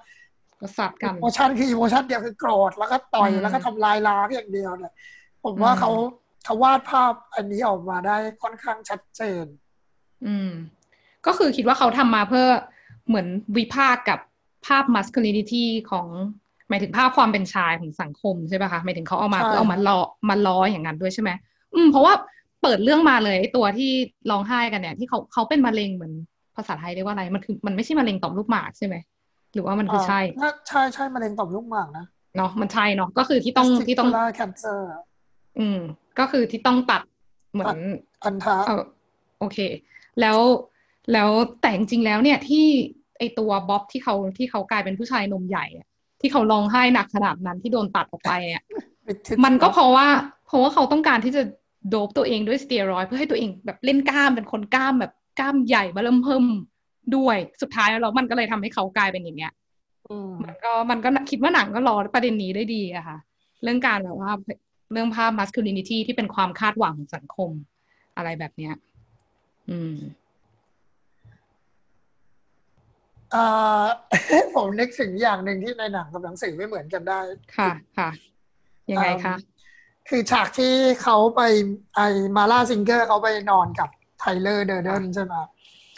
ประสาทกัน emotion คือ emotion เดียวคือโกรธแล้วก็ต่อยแล้วก็ทำลายล้างอย่างเดียวเนี่ยผมว่าเขาเขาวาดภาพอันนี้ออกมาได้ค่อนข้างชัดเจน อืม ก็คือคิดว่าเขาทำมาเพื่อเหมือนวิพากษ์กับภาพ masculinity ของหมายถึงภาพความเป็นชายของสังคมใช่ป่ะคะหมายถึงเขาเอามาเพื่อเอามาล้อมาล้ออย่างนั้นด้วยใช่ไหม อืม เพราะว่าเปิดเรื่องมาเลยตัวที่ร้องไห้กันเนี่ย ที่เขาเขาเป็นมะเร็งเหมือนภาษาไทยเรียกว่าอะไรมันคือมันไม่ใช่มะเร็งต่อมลูกหมากใช่ไหมหรือว่ามันคือใช่ใช่ใช่มะเร็งต่อมลูกหมากนะเนาะมันใช่เนาะก็คือที่ต้องที่ต้องแคนเซอร์อืม ก็คือที่ต้องตัดเหมือนอันทาโอเค แล้วแล้วแต่จริงๆแล้วเนี่ยที่ไอตัวบ๊อบที่เขาที่เขากลายเป็นผู้ชายนมใหญ่ที่เขาร้องไห้หนักขนาดนั้นที่โดนตัดออกไปอะมันก็เพราะว่า เพราะว่าเขาต้องการที่จะ โดบตัวเองด้วยสเตียรอยเพื่อให้ตัวเองแบบเล่นกล้ามเป็นคนกล้ามแบบกล้ามใหญ่มาเริ่มเพิ่มด้วยสุดท้ายแล้วมันก็เลยทำให้เขากลายเป็นอย่างเงี้ยมันก็มันก็คิดว่าหนังก็รอประเด็นนี้ได้ดีอะค่ะ เรื่องการแบบว่าเรื่องภาพ masculinity ที่เป็นความคาดหวังของสังคมอะไรแบบเนี้ย อืมเอ่อผมนึกถึงอย่างหนึ่งที่ในหนังกับหนังสือไม่เหมือนกันได้ ค่ะค่ะ ยังไงคะ คือฉากที่เขาไปไอ้มาร์ล่าซิงเกอร์เขาไปนอนกับไทเลอร์เดอร์เดนใช่ไหม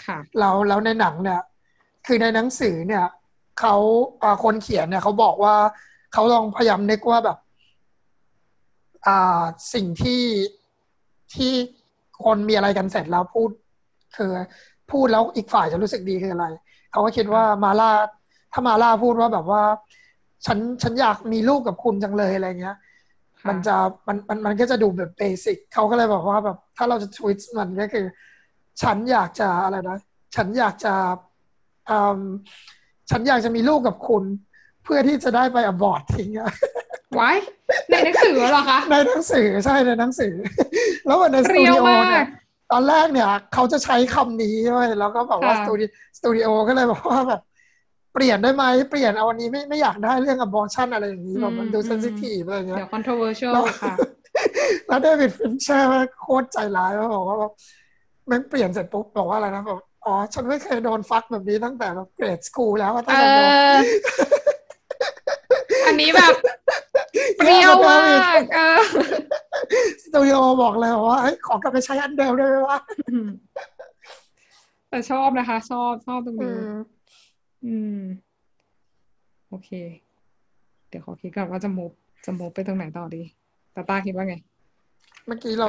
ค่ะแล้วแล้วในหนังเนี่ย คือในหนังสือเนี่ยเขาคนเขียนเนี่ยเขาบอกว่าเขาลองพยายามนึกว่าแบบ อ่าสิ่งที่ที่คนมีอะไรกันเสร็จแล้วพูด คือ พูดแล้วอีกฝ่ายจะรู้สึกดีคืออะไร เขาก็คิดว่ามาล่าถ้ามาล่าพูดว่าแบบว่า ฉันฉันอยากมีลูกกับคุณจังเลยอะไรเงี้ย มันจะมันมันมันก็จะดูแบบเบสิกเขาก็เลยบอกว่าแบบถ้าเราจะทวิตมันก็คือ ฉันอยากจะอะไรนะ ฉันอยากจะอืมฉันอยากจะมีลูกกับคุณ เพื่อที่จะได้ไปอบอร์ตทิ้งอะไว้ในหนังสือเหรอคะ ในหนังสือใช่ในหนังสือ แล้วในสตูดิโอเนี่ยตอนแรกเนี่ย เขาจะใช้คำนี้ด้วยแล้วก็บอกว่าสตูดิสตูดิโอก็เลยบอกว่าแบบ เปลี่ยนได้ไหมเปลี่ยนเอาอันนี้ไม่ไม่อยากได้เรื่อง abortion อะไรอย่างนี้แบบมันดู sensitive อะไรเงี้ยเดี๋ยว controversial ค่ะแล้วเดวิดฟินเชอร์โคตรใจร้ายแล้วบอกว่าแบบมันเปลี่ยนเสร็จปุ๊บบอกว่าอะไรนะบอกอ๋อ ฉันไม่เคยโดน fuck แบบนี้ตั้งแต่แบบ grade school แล้วตั้งแต่อันนี้แบบเปรี้ยวมากสตูดิโอบอกเลยว่าขอกลับไปใช้อันเดิมได้ไหมวะแต่ชอบนะคะ ชอบชอบตรงนี้ อืม โอเค เดี๋ยวขอคิดก่อนว่าจะมุบจะมุบไปตรงไหนต่อดีตาตาคิดว่าไง เมื่อกี้เรา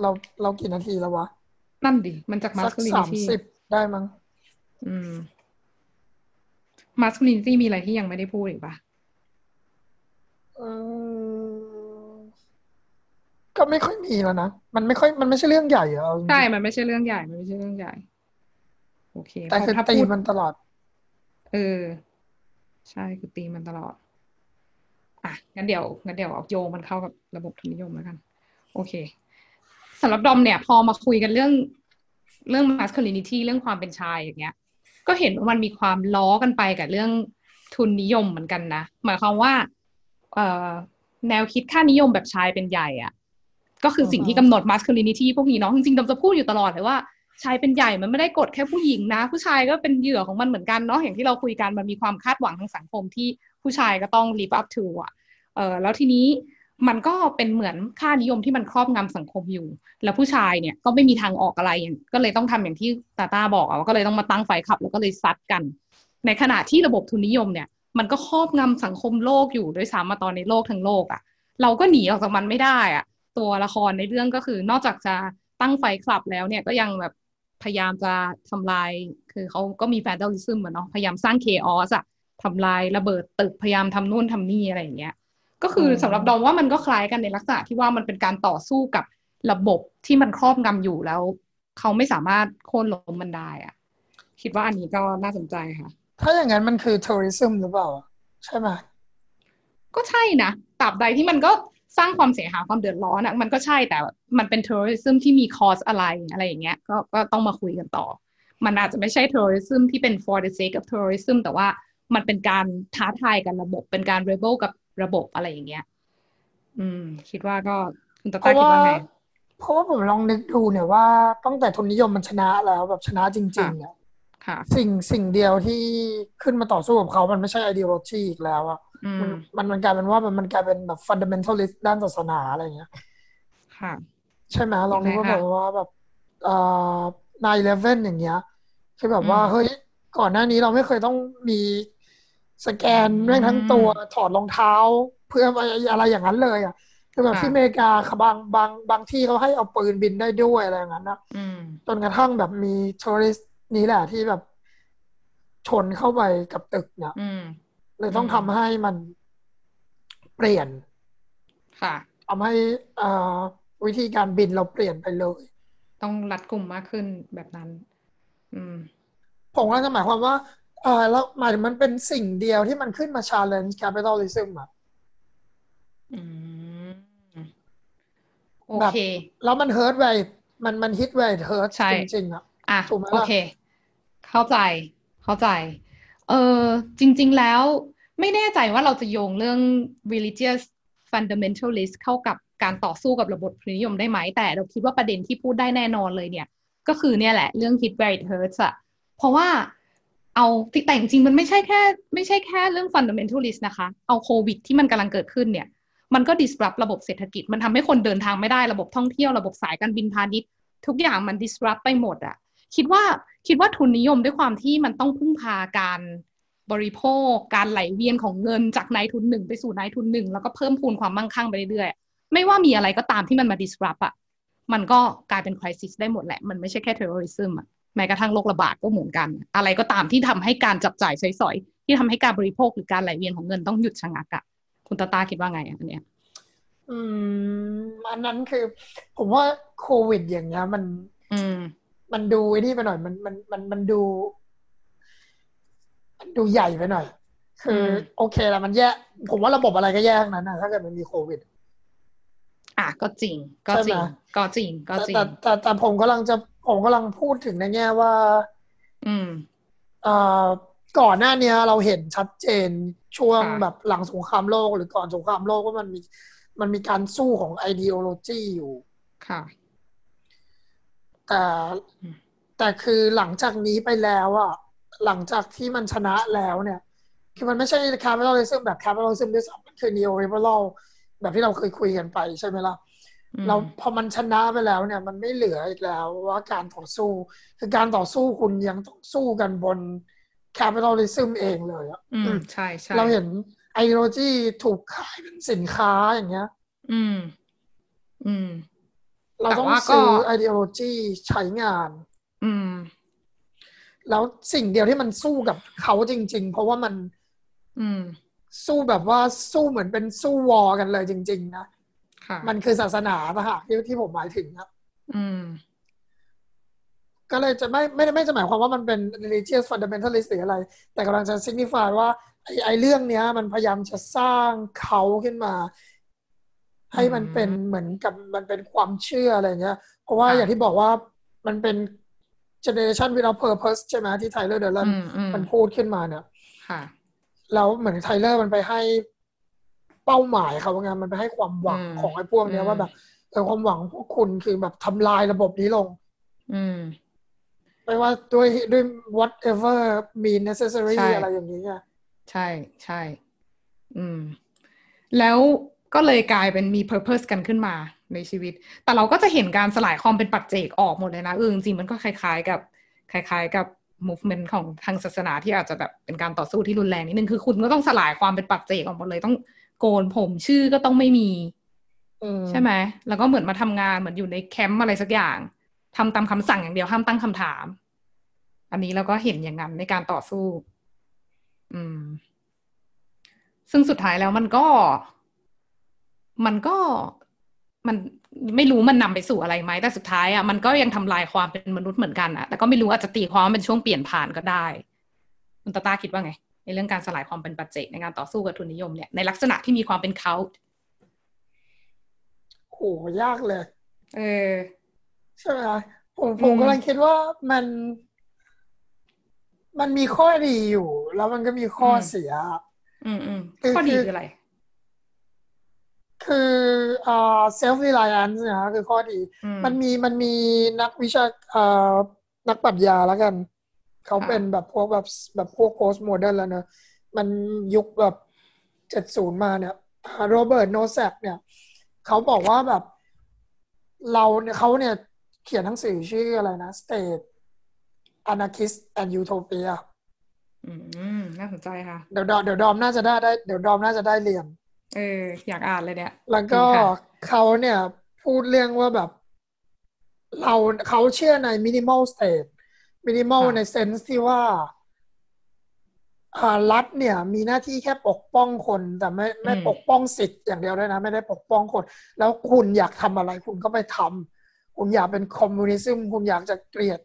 เราเรากี่นาทีแล้ววะ นั่นดิ มันจากมาสคูลินทีสิบได้มั้ง อืมมาสคูลินทีมีอะไรที่ยังไม่ได้พูดอีกปะก็ไม่ค่อยมีแล้วนะ มันไม่ค่อย มันไม่ใช่เรื่องใหญ่เหรอใช่ มันไม่ใช่เรื่องใหญ่ มันไม่ใช่เรื่องใหญ่ โอเคแต่คือตีมันตลอด เออ ใช่คือตีมันตลอด อะงั้นเดี๋ยวงั้นเดี๋ยวเอาโยมันเข้ากับระบบทุนนิยมแล้วกัน โอเคสำหรับดอมเนี่ย พอมาคุยกันเรื่องเรื่อง masculinity เรื่องความเป็นชายอย่างเงี้ย ก็เห็นว่ามันมีความล้อกันไปกับเรื่องทุนนิยมเหมือนกันนะ หมายความว่าแนวคิดค่านิยมแบบชายเป็นใหญ่อะก็คือสิ่งที่กำหนด masculinity พวกนี้เนาะจริงๆดำจะพูดอยู่ตลอดเลยว่า ชายเป็นใหญ่มันไม่ได้กดแค่ผู้หญิงนะ ผู้ชายก็เป็นเหยื่อของมันเหมือนกันเนาะอย่างที่เราคุยกันมันมีความคาดหวังทางสังคมที่ผู้ชายก็ต้อง live up to อะเออแล้วทีนี้มันก็เป็นเหมือนค่านิยมที่มันครอบงำสังคมอยู่ แล้วผู้ชายเนี่ยก็ไม่มีทางออกอะไรก็เลยต้องทำอย่างที่ตาตาบอกอะก็เลยต้องมาตั้งไฟขับ แล้วก็เลยซัดกัน ในขณะที่ระบบทุนนิยมเนี่ย มันก็ครอบงำสังคมโลกอยู่ด้วยซ้ำมาตอนในโลกทั้งโลกอะ่ะ เราก็หนีออกจากมันไม่ได้อะ่ะ ตัวละครในเรื่องก็คือนอกจากจะตั้งไฟคลับแล้วเนี่ยก็ยังแบบ พยายามจะทำลาย คือเขาก็มีแฟนตาลิซึมเหมือนเนาะพยายามสร้างเคออสอะทำลายระเบิดตึกพยายามทำนู่นทำนี่อะไรอย่างเงี้ย ก็คือสำหรับดอมว่ามันก็คล้ายกันในลักษณะที่ว่ามันเป็นการต่อสู้กับระบบที่มันครอบงำอยู่แล้วเขาไม่สามารถโค่นล้มมันได้อะคิดว่าอันนี้ก็น่าสนใจค่ะ ถ้าอย่างนั้นมันคือ terrorism หรือเปล่า ใช่ไหมก็ใช่นะตราบใดที่มันก็ สร้างความเสียหายความเดือดร้อนอะมันก็ใช่แต่มันเป็น terrorism ที่มี cause อะไรอะไรอย่างเงี้ยก็ก็ต้องมาคุยกันต่อ มันอาจจะไม่ใช่ terrorism ที่เป็น for the sake of terrorism แต่ว่ามันเป็นการท้าทายกับระบบเป็นการ rebel กับระบบอะไรอย่างเงี้ย อืม คิดว่าก็คุณตาตาคิดว่าไงเพราะว่าผมลองนึกดูเนี่ยว่าตั้งแต่ทุนนิยมมันชนะแล้วแบบชนะจริง ๆ เนี่ยสิ่งสิ่งเดียวที่ขึ้นมาต่อสู้กับเขามันไม่ใช่ ideology อีกแล้วอะ มันมันมันกลายเป็นว่ามันมันกลายเป็นแบบ fundamentalist ด้านศาสนาอะไรเงี้ย ค่ะ ใช่ไหมลองนึกว่าแบบว่าแบบอ่านายเลเว่นอย่างเงี้ย คือแบบว่าเฮ้ยก่อนหน้านี้เราไม่เคยต้องมีสแกนเรื่องทั้งตัวถอดรองเท้า เพื่ออะไรอย่างนั้นเลยอะคือแบบที่อเมริกาบางบางบางที่เขาให้เอาปืนบินได้ด้วยอะไรอย่างนั้นนะจนกระทั่งแบบมีทัวริสนี้แหละที่แบบชนเข้าไปกับตึกเนี่ย เลยต้องทำให้มันเปลี่ยน ค่ะทำให้อ่าวิธีการบินเราเปลี่ยนไปเลย ต้องรัดกลุ่มมากขึ้นแบบนั้น อืม ผมก็จะหมายความว่าเออแล้วหมายถึงมันเป็นสิ่งเดียวที่มันขึ้นมา challenge capitalism อะโอเค แล้วมันเฮิร์ตไวมันมันฮิตไวเฮิร์ตจริงๆอะอะโอเค เข้าใจ เข้าใจ เออจริง ๆ แล้วไม่แน่ใจว่าเราจะโยงเรื่อง religious fundamentalist เข้ากับการต่อสู้กับระบบทุนนิยมได้ไหม แต่เราคิดว่าประเด็นที่พูดได้แน่นอนเลยเนี่ย ก็คือเนี่ยแหละเรื่อง hit where it hurts อะเพราะว่าเอาแต่จริงมันไม่ใช่แค่ไม่ใช่แค่เรื่อง fundamentalist นะคะ เอาโควิดที่มันกำลังเกิดขึ้นเนี่ย มันก็ disrupt ระบบเศรษฐกิจ มันทำให้คนเดินทางไม่ได้ระบบท่องเที่ยวระบบสายการบินพาณิชย์ ทุกอย่างมัน disrupt ไปหมดอะ คิดว่าคิดว่าทุนนิยมด้วยความที่มันต้องพึ่งพาการบริโภค การไหลเวียนของเงินจากนายทุนหนึ่งไปสู่นายทุนหนึ่งแล้วก็เพิ่มพูนความมั่งคั่งไปเรื่อยๆไม่ว่ามีอะไรก็ตามที่มันมา disrupt อะมันก็กลายเป็น crisis ได้หมดแหละ มันไม่ใช่แค่ terrorism อะแม้กระทั่งโรคระบาดก็เหมือนกัน อะไรก็ตามที่ทำให้การจับจ่ายใช้สอย ที่ทำให้การบริโภคหรือการไหลเวียนของเงินต้องหยุดชะงักอะคุณตาตาคิดว่าไงอันเนี้ยอืมอันนั้นคือ ผมว่าโควิดอย่างเงี้ยมันอื มมันดูไอ้นี่ไปหน่อย มันมันมันมันดู มันดูใหญ่ไปหน่อย คือมโอเคแหละมันแย่ผมว่าระบบอะไรก็แย่ทั้งนั้นนะถ้าเกิดมันมีโควิด อะก็จริง ก็จริงใช่ไหมก็จริงก็แต่จริแต่งแต่แต่ผมกำลังจะผมกำลังพูดถึงในแง่ว่า อืมเอ่อก่อนหน้าเนี้ยเราเห็นชัดเจนช่วงค่ะแบบหลังสงครามโลกหรือก่อนสงครามโลกว่ามันมีมันมีการสู้ของไอเดโอโลจีอยู่ ค่ะ แต่อืมแต่คือหลังจากนี้ไปแล้วอะหลังจากที่มันชนะแล้วเนี่ย คือมันไม่ใช่ capitalism แบบ capitalism ด้วยซ้ำมันคือ neoliberal แบบที่เราเคยคุยกันไปใช่ไหมล่ะอืมเราพอมันชนะไปแล้วเนี่ย มันไม่เหลืออีกแล้วว่าการต่อสู้ คือการต่อสู้คุณยังต้องสู้กันบน capitalism เองเลยอะอือืมมใช่ใช่เราเห็น ideology ถูกขายเป็นสินค้าอย่างเงี้ย อืมอืม เราต้องแต่ว่าก็ซื้อ ideology ใช้งาน อืม แล้วสิ่งเดียวที่มันสู้กับเขาจริง ๆ เพราะว่ามัน อืม สู้แบบว่าสู้เหมือนเป็นสู้วอกันเลยจริง ๆ นะค่ะมันคือศาสนาปะฮะที่ที่ผมหมายถึงนะอืม ก็เลยจะไม่ไม่ได้ไม่จะหมายความว่ามันเป็น religious fundamentalist หรืออะไร แต่กำลังจะ signify ว่าไอ้ไอ้เรื่องเนี้ย มันพยายามจะสร้างเขาขึ้นมา ให้มันเป็นเหมือนกับมันเป็นความเชื่ออะไรเงี้ย เพราะว่าค่ะอย่างที่บอกว่ามันเป็น generation without purpose ใช่ไหมที่ไทเลอร์เดลันอืมอืมมันพูดขึ้นมาเนี่ยค่ะแล้วเหมือนไทเลอร์มันไปให้เป้าหมายเขาว่าไงมันไปให้ความหวังอืมของไอ้พวกเนี้ยอืมว่าแบบเออความหวังพวกคุณคือแบบทำลายระบบนี้ลง อืมไม่ว่าด้วยด้วย whatever mean necessary ใช่อะไรอย่างนี้ไงใช่ใช่ อืม แล้ว ก็เลยกลายเป็นมี purpose กันขึ้นมาในชีวิต แต่เราก็จะเห็นการสลายความเป็นปัจเจกออกหมดเลยนะเออจริงๆมันก็คล้ายๆ กับคล้าย ๆ กับ movement ของทางศาสนาที่อาจจะแบบเป็นการต่อสู้ที่รุนแรงนิดนึงคือคุณก็ต้องสลายความเป็นปัจเจกออกหมดเลยต้องโกนผมชื่อก็ต้องไม่มีอืมใช่ไหมแล้วก็เหมือนมาทำงานเหมือนอยู่ในแคมป์อะไรสักอย่างทำตามคำสั่งอย่างเดียวห้ามตั้งคำถาม อันนี้เราก็เห็นอย่างนั้นในการต่อสู้ อืม ซึ่งสุดท้ายแล้วมันก็ มันก็มันไม่รู้มันนำไปสู่อะไรไหมแต่สุดท้ายอะมันก็ยังทำลายความเป็นมนุษย์เหมือนกันอะแต่ก็ไม่รู้อาจจะตีความว่าเป็นช่วงเปลี่ยนผ่านก็ได้คุณตาตาคิดว่าไง ในเรื่องการสลายความเป็นปัจเจกในการต่อสู้กับทุนนิยมเนี่ยในลักษณะที่มีความเป็นเขาโหยากเลย เออใช่ไหมคะผมผมอืมกำลังคิดว่ามัน มันมีข้อดีอยู่ แล้วมันก็มีข้อเสียอืมอืมคือข้อดีคือคืออะไร คืออ่า self reliance นะคือข้อดีอืมมันมีมันมีนักวิชาเอ่อนักปรัชญาแล้วกัน เขาค่ะเป็นแบบพวกแบบแบบพวก post modern แล้วเนอะมันยุคแบบเจ็ดศูนย์มาเนี่ยโรเบิร์ตโนแซกเนี่ย เขาบอกว่าแบบ เราเนี่ยเขาเนี่ยเขียนหนังสือชื่ออะไรนะ State Anarchist and Utopia อืม น่าสนใจค่ะ เดี๋ยวดอมเดี๋ยวดอมน่าจะได้ได้ เดี๋ยวดอมน่าจะได้เรียน เอออยากอ่านเลยเนี่ย แล้วก็ดีค่ะเขาเนี่ยพูดเรื่องว่าแบบ เราเขาเชื่อใน minimal state minimal ใน sense ที่ว่าอ่ารัฐเนี่ย มีหน้าที่แค่ปกป้องคน แต่ไม่ไม่ปกป้องสิทธิ์อย่างเดียวด้วยนะ ไม่ได้ปกป้องคน แล้วคุณอยากทำอะไร คุณก็ไปทำคุณอยากเป็น communism คุณอยากจะเกลียด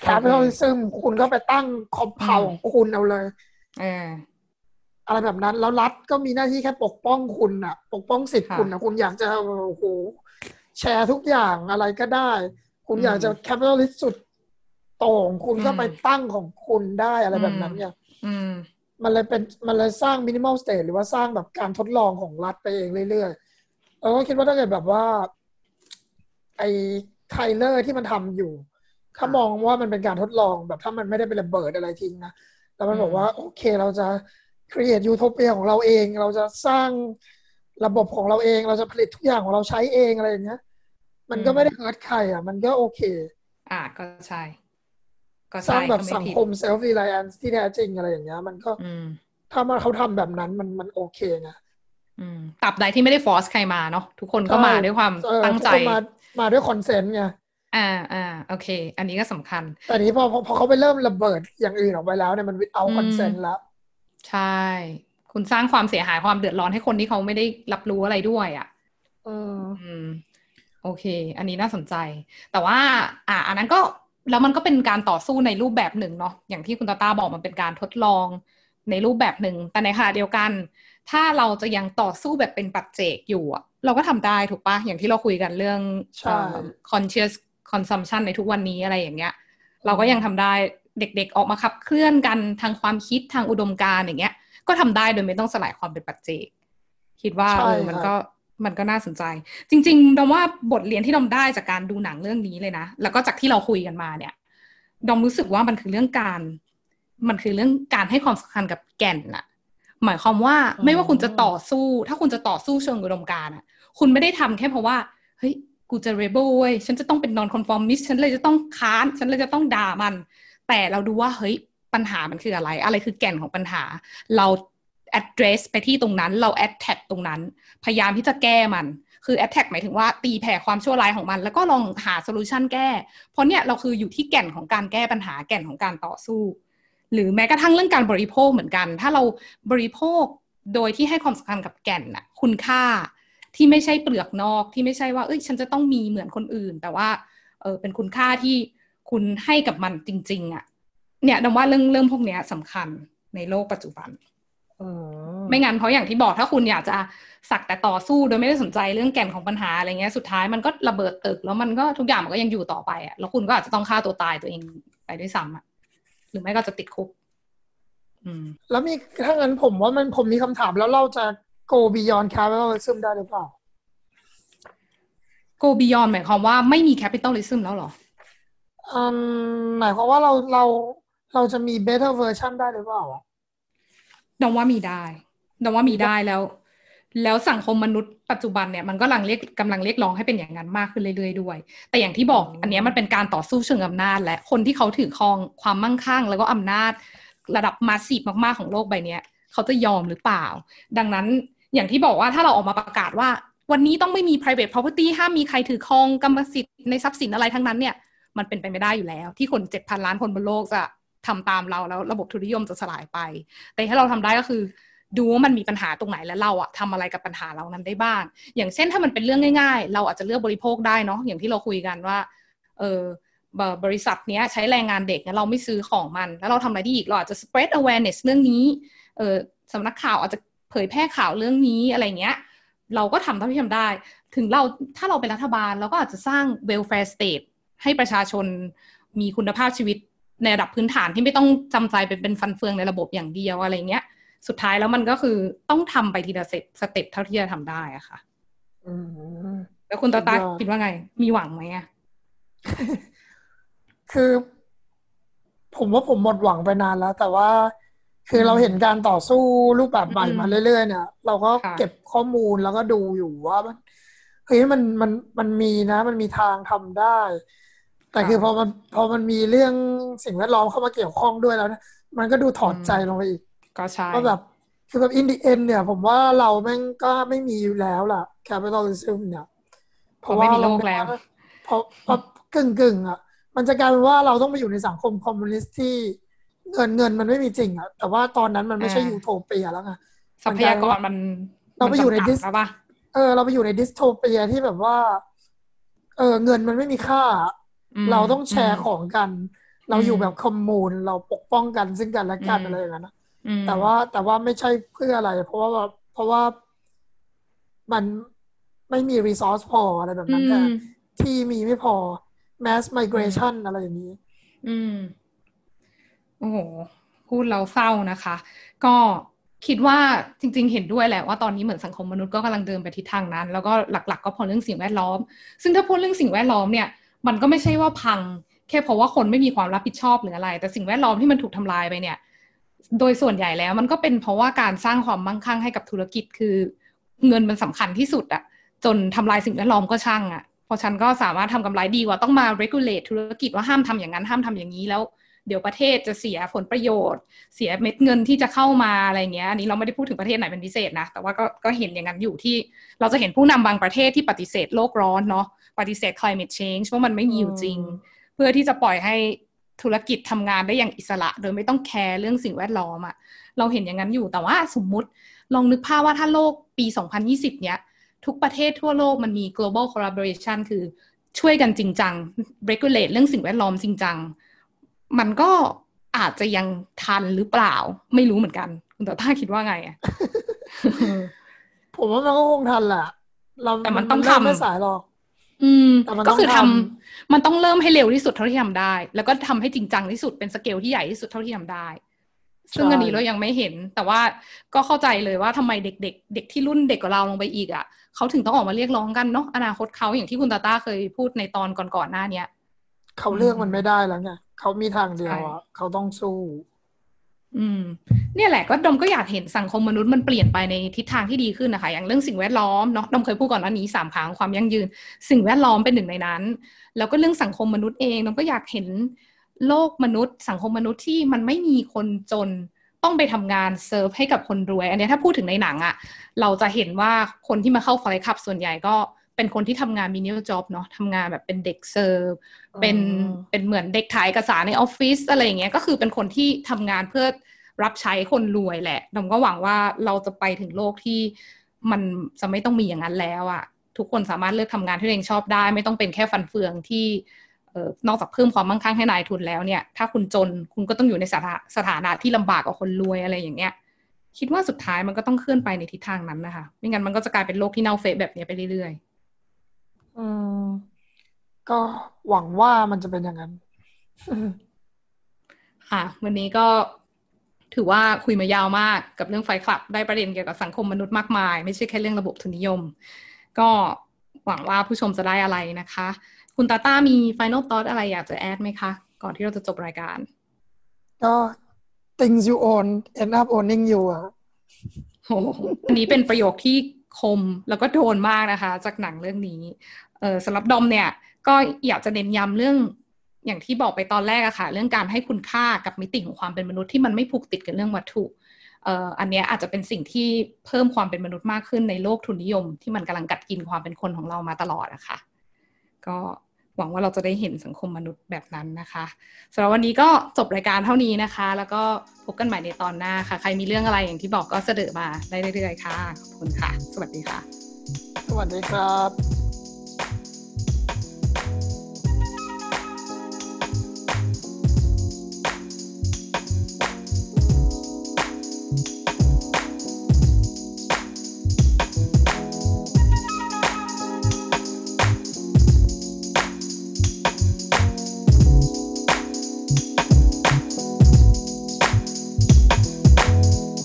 capitalism คุณก็ไปตั้ง compound ของคุณเอาเลยเอออะไรแบบนั้น แล้วรัฐก็มีหน้าที่แค่ปกป้องคุณน่ะปกป้องสิทธิ์ค่ะคุณนะคุณอยากจะโอ้โหแชร์ทุกอย่างอะไรก็ได้ คุณอืมอยากจะ capitalist สุดโต่งคุณก็อืมไปตั้งของคุณได้อะไรแบบนั้นอืมเนี่ยอืมมันเลยเป็นมันเลยสร้างมินิมอลสเต e หรือว่าสร้างแบบการทดลองของรัฐไปเองเรื่อยๆเราก็คิดว่าถ้าเกิดแบบว่า ไอ้ไทเลอร์ที่มันทำอยู่ถ้ามองว่ามันเป็นการทดลองแบบถ้ามันไม่ได้เป็นระเบิดอะไรทิ้งนะแล้วมันบอกว่า โอเคเราจะ create ยูโทเปียของเราเอง เราจะสร้างระบบของเราเอง เราจะผลิตทุกอย่างของเราใช้เองอะไรอย่างเงี้ย มันก็ไม่ได้ hurt ใครอะ มันก็โอเค อ่าก็ใช่ ก็ใช่ก็ไม่ผิด สร้างแบบสังคม self reliance ที่แท้จริงอะไรอย่างเงี้ย มันก็อืมถ้ามันเขาทำแบบนั้นมันมันโอเคนะอืมตราบใดที่ไม่ได้ force ใครมาเนาะทุกคนก็มาด้วยความเออตั้งใจทุกคนมามาด้วย consent ไงอ่าอ่าโอเค อันนี้ก็สำคัญ แต่นี้พอพอพอเขาไปเริ่มระเบิดอย่างอื่นออกไปแล้วเนี่ยมันเอาอืม consent แล้ว ใช่ คุณสร้างความเสียหายความเดือดร้อนให้คนที่เขาไม่ได้รับรู้อะไรด้วยอะอืมอืมโอเค อันนี้น่าสนใจ แต่ว่า อ่า อันนั้นก็แล้วมันก็เป็นการต่อสู้ในรูปแบบหนึ่งเนาะอย่างที่คุณตาตาบอกมันเป็นการทดลองในรูปแบบหนึ่งแต่ในขณะเดียวกัน ถ้าเราจะยังต่อสู้แบบเป็นปัจเจกอยู่อะเราก็ทำได้ถูกปะอย่างที่เราคุยกันเรื่องใช่เอ่อ conscious consumption ในทุกวันนี้อะไรอย่างเงี้ย เราก็ยังทำได้ เด็กๆ ออกมาขับเคลื่อนกันทางความคิดทางอุดมการณ์อย่างเงี้ย ก็ทำได้โดยไม่ต้องสลายความเป็นปัจเจก คิดว่าใช่เออมันครับก็มันก็น่าสนใจ จริงๆดอมว่าบทเรียนที่ดอมได้จากการดูหนังเรื่องนี้เลยนะ แล้วก็จากที่เราคุยกันมาเนี่ยดอมรู้สึกว่ามันคือเรื่องการ มันคือเรื่องการให้ความสำคัญกับแก่นน่ะหมายความว่าไม่ว่าคุณจะต่อสู้ ถ้าคุณจะต่อสู้เชิงอุดมการณ์อะคุณไม่ได้ทำแค่เพราะว่าเฮ้ยกูจะ rebel เว้ยฉันจะต้องเป็น nonconformist ฉันเลยจะต้องค้าน ฉันเลยจะต้องด่ามัน แต่เราดูว่าเฮ้ยปัญหามันคืออะไร อะไรคือแก่นของปัญหา เรา address ไปที่ตรงนั้น เรา attack ตรงนั้น พยายามที่จะแก้มัน คือ attack หมายถึงว่าตีแผ่ความชั่วร้ายของมัน แล้วก็ลองหา solution แก้ เพราะเนี่ยเราคืออยู่ที่แก่นของการแก้ปัญหา แก่นของการต่อสู้ หรือแม้กระทั่งเรื่องการบริโภคเหมือนกัน ถ้าเราบริโภคโดยที่ให้ความสำคัญกับแก่นน่ะ คุณค่าที่ไม่ใช่เปลือกนอก ที่ไม่ใช่ว่า เอ้ย ฉันจะต้องมีเหมือนคนอื่น แต่ว่า เออเป็นคุณค่าที่ คุณให้กับมันจริง ๆอะ เนี่ยดำว่าเรื่องเรื่องพวกเนี้ยสำคัญในโลกปัจจุบันอืมไม่งั้นเพราะอย่างที่บอกถ้าคุณอยากจะสักแต่ต่อสู้โดยไม่ได้สนใจเรื่องแก่นของปัญหาอะไรเงี้ยสุดท้ายมันก็ระเบิดตึก แล้วมันก็ทุกอย่างมันก็ยังอยู่ต่อไปอะแล้วคุณก็อาจจะต้องฆ่าตัวตายตัวเองไปด้วยซ้ำอะหรือไม่ก็จะติดคุกอืมแล้วมีถ้างั้นผมว่ามันผมมีคำถามแล้วเราจะ go beyond capitalism ได้หรือเปล่า go beyond หมายความว่าไม่มี capitalism แล้วเหรออืม หมายความว่าเราเราเราจะมี better version ได้หรือเปล่าอะดองว่ามีได้ดองว่ามีได้แล้ว แล้วสังคมมนุษย์ปัจจุบันเนี่ยมันก็กำลังเรียกกำลังเรียกร้องให้เป็นอย่างนั้นมากขึ้นเรื่อยๆด้วย แต่อย่างที่บอกอันเนี้ยมันเป็นการต่อสู้เชิงอำนาจ และคนที่เขาถือครองความมั่งคั่ง แล้วก็อำนาจระดับมาสีมากๆของโลกใบเนี้ยเขาจะยอมหรือเปล่า ดังนั้นอย่างที่บอกว่าถ้าเราออกมาประกาศว่า วันนี้ต้องไม่มี private property ห้ามมีใครถือครองกรรมสิทธิ์ในทรัพย์สินอะไรทั้งนั้นเนี่ย มันเป็นไปไม่ได้อยู่แล้ว ที่คนเจ็ดพันล้านคนบนโลกจะทำตามเราแล้วระบบทุนนิยมจะสลายไป แต่ถ้าเราทำได้ก็คือ ดูว่ามันมีปัญหาตรงไหนแล้วเราอะทำอะไรกับปัญหาเหล่านั้นได้บ้าง อย่างเช่นถ้ามันเป็นเรื่องง่าย ๆ เราอาจจะเลือกบริโภคได้เนาะอย่างที่เราคุยกันว่า เออบริษัทเนี้ยใช้แรงงานเด็กเนี่ยเราไม่ซื้อของมัน แล้วเราทำอะไรได้อีกเราอาจจะ spread awareness เรื่องนี้เออสำนักข่าวอาจจะเผยแพร่ข่าวเรื่องนี้อะไรเงี้ย เราก็ทำเท่าที่ทำได้ ถึงเราถ้าเราเป็นรัฐบาลเราก็อาจจะสร้าง welfare state ให้ประชาชนมีคุณภาพชีวิตในระดับพื้นฐานที่ไม่ต้องจำใจเป็นเป็นฟันเฟืองในระบบอย่างเดียวอะไรเงี้ย สุดท้ายแล้วมันก็คือต้องทำไปทีละสเต็ปสเต็ปเท่าที่จะทำได้อะค่ะอืมแล้วคุณตาตาสุดยอดคิดว่าไง มีหวังไหมอะคือ ผมว่าผมหมดหวังไปนานแล้ว แต่ว่าคืออืมเราเห็นการต่อสู้รูปแบบใหม่อืมมาเรื่อยๆเนี่ยเราก็ค่ะเก็บข้อมูลแล้วก็ดูอยู่ว่ามันเฮ้ยมันมันมันมีนะ มันมีทางทำได้ แต่คือพอมันพอมันมีเรื่องสิ่งแวดล้อมเข้ามาเกี่ยวข้องด้วยแล้วนะมันก็ดูถอดใจลงไปอีก ก็ใช่ว่าแบบคือแบบ in the end เนี่ย ผมว่าเราแม่งก็ไม่มีอยู่แล้วล่ะ capitalism เนี่ยเพราะไม่มีโลกแล้วเพราะเพราะกึ่งกึ่งๆอะ มันจะกลายเป็นว่าเราต้องไปอยู่ในสังคมคอมมิวนิสต์ที่เงินเงินมันไม่มีจริงอะ แต่ว่าตอนนั้นมันไม่ใช่อ่ายูโทเปียแล้วไงทรัพยากรมันเราไปอยู่ในมัจำกัด dis แล้วปะเออ เราไปอยู่ในดิสโทเปียที่แบบว่า เออเงินมันไม่มีค่าม เราต้องแชร์มของกัน เราอยู่อืมแบบคอมมูนเราปกป้องกันซึ่งกันและกันอืมอะไรอย่างนั้นนะอืมแต่ว่าแต่ว่าไม่ใช่เพื่ออะไร เพราะว่าเพราะว่ามันไม่มี resource พออะไรแบบอืนั้นแต่มที่มีไม่พอ mass migration อะไรอย่างนี้ อืม โอ้โหโห พูดเราเศร้านะคะ ก็คิดว่าจริง ๆ เห็นด้วยแหละว่าตอนนี้เหมือนสังคมมนุษย์ก็กำลังเดินไปทิศทางนั้น แล้วก็หลัก ๆ ก็พอเรื่องสิ่งแวดล้อม ซึ่งถ้าพูดเรื่องสิ่งแวดล้อมเนี่ย มันก็ไม่ใช่ว่าพัง แค่เพราะว่าคนไม่มีความรับผิดชอบหรืออะไร แต่สิ่งแวดล้อมที่มันถูกทำลายไปเนี่ย โดยส่วนใหญ่แล้วมันก็เป็นเพราะว่าการสร้างความมั่งคั่งให้กับธุรกิจคือ เงินมันสำคัญที่สุดอะจนทำลายสิ่งแวดล้อมก็ช่างอะเพราะฉันก็สามารถทำกำไรดีกว่าต้องมา regulate ธุรกิจว่าห้ามทำอย่างนั้นห้ามทำอย่างนี้แล้วเดี๋ยวประเทศจะเสียผลประโยชน์ เสียเม็ดเงินที่จะเข้ามาอะไรเงี้ยอันนี้เราไม่ได้พูดถึงประเทศไหนเป็นพิเศษนะ แต่ว่าก็ก็เห็นอย่างนั้นอยู่ที่เราจะเห็นผู้นำบางประเทศที่ปฏิเสธโลกร้อนเนาะ ปฏิเสธ climate change ว่ามันไม่มีอยู่จริง เพื่อที่จะปล่อยให้ธุรกิจทำงานได้อย่างอิสระ โดยไม่ต้องแคร์เรื่องสิ่งแวดล้อมอะเราเห็นอย่างนั้นอยู่แต่ว่าสมมุติลองนึกภาพว่าถ้าโลกปี 2020 เนี้ย ทุกประเทศทั่วโลกมันมี global collaboration คือช่วยกันจริงจัง regulate เรื่องสิ่งแวดล้อมจริงจัง มันก็อาจจะยังทันหรือเปล่า ไม่รู้เหมือนกัน คุณต่อต้าคิดว่าไงอะผมว่ามันก็คงทันแหละเราแต่มันต้องเริ่ทำไม่สายหรอก อืมแต่มันก็ต้องคือทำทมันต้องเริ่มให้เร็วที่สุดเท่าที่ทำได้ แล้วก็ทำให้จริงจังที่สุดเป็นสเกลที่ใหญ่ที่สุดเท่าที่ทำได้ ซึ่งอันนี้เรายังไม่เห็น แต่ว่าก็เข้าใจเลยว่าทำไมเด็กๆเด็กที่รุ่นเด็กกว่าเราลงไปอีกอะเขาถึงต้องออกมาเรียกร้องกันเนาะอนาคตเขาอย่างที่คุณตาต้าเคยพูดในตอนก่อนๆหน้าเนี้ยเขาเลือกมันไม่ได้แล้วไงเขามีทางเดียวอะเขาต้องสู้ อืมเนี่ยแหละก็ดมก็อยากเห็นสังคมมนุษย์มันเปลี่ยนไปในทิศทางที่ดีขึ้นนะคะ อย่างเรื่องสิ่งแวดล้อมเนาะดมเคยพูดก่อนหน้านี้สามครั้งความยั่งยืน สิ่งแวดล้อมเป็นหนึ่งในนั้น แล้วก็เรื่องสังคมมนุษย์เองดมก็อยากเห็นโลกมนุษย์ สังคมมนุษย์ที่มันไม่มีคนจนต้องไปทำงานเซิร์ฟให้กับคนรวย อันนี้ถ้าพูดถึงในหนังอะเราจะเห็นว่าคนที่มาเข้า Fight Club ส่วนใหญ่ก็เป็นคนที่ทำงาน mini job เนาะทำงานแบบเป็นเด็กเซิร์ฟเป็นอืมเป็นเหมือนเด็กถ่ายเอกสารในออฟฟิศอะไรอย่างเงี้ยก็คือเป็นคนที่ทำงานเพื่อรับใช้คนรวยแหละดมก็หวังว่าเราจะไปถึงโลกที่มันจะไม่ต้องมีอย่างนั้นแล้วอะทุกคนสามารถเลือกทำงานที่ตัวเองชอบได้ ไม่ต้องเป็นแค่ฟันเฟืองที่เอ่อนอกจากเพิ่มความมั่งคั่งให้นายทุนแล้วเนี่ย ถ้าคุณจนคุณก็ต้องอยู่ในสถาสถานะที่ลำบากกว่าคนรวยอะไรอย่างเงี้ย คิดว่าสุดท้ายมันก็ต้องเคลื่อนไปในทิศทางนั้นนะคะ ไม่งั้นมันก็จะกลายเป็นโลกที่เน่าเฟะแบบนี้ไปเรื่อย อืมก็หวังว่ามันจะเป็นอย่างนั้นๆค่ะ วันนี้ก็ถือว่าคุยมายาวมากกับเรื่องไฟคลับ ได้ประเด็นเกี่ยวกับสังคมมนุษย์มากมาย ไม่ใช่แค่เรื่องระบบทุนนิยม ก็หวังว่าผู้ชมจะได้อะไรนะคะ คุณตาต้ามี final thought อะไรอยากจะแอดไหมคะ ก่อนที่เราจะจบรายการ ก็ things you own end up owning you อะโอ้โหอันนี้เป็นประโยคที่ คมแล้วก็โดนมากนะคะ จากหนังเรื่องนี้เออสำหรับดอมเนี่ย ก็อยากจะเน้นย้ำเรื่องอย่างที่บอกไปตอนแรกอะค่ะ เรื่องการให้คุณค่ากับมิติของความเป็นมนุษย์ที่มันไม่ผูกติดกับเรื่องวัตถุเอ่ออันนี้อาจจะเป็นสิ่งที่เพิ่มความเป็นมนุษย์มากขึ้นในโลกทุนนิยม ที่มันกำลังกัดกินความเป็นคนของเรามาตลอดอะค่ะก็ หวังว่าเราจะได้เห็นสังคมมนุษย์แบบนั้นนะคะสำหรับวันนี้ก็จบรายการเท่านี้นะคะ แล้วก็พบกันใหม่ในตอนหน้าค่ะ ใครมีเรื่องอะไรอย่างที่บอกก็เสนอมาได้เรื่อยๆค่ะขอบคุณค่ะ สวัสดีค่ะ สวัสดีครับ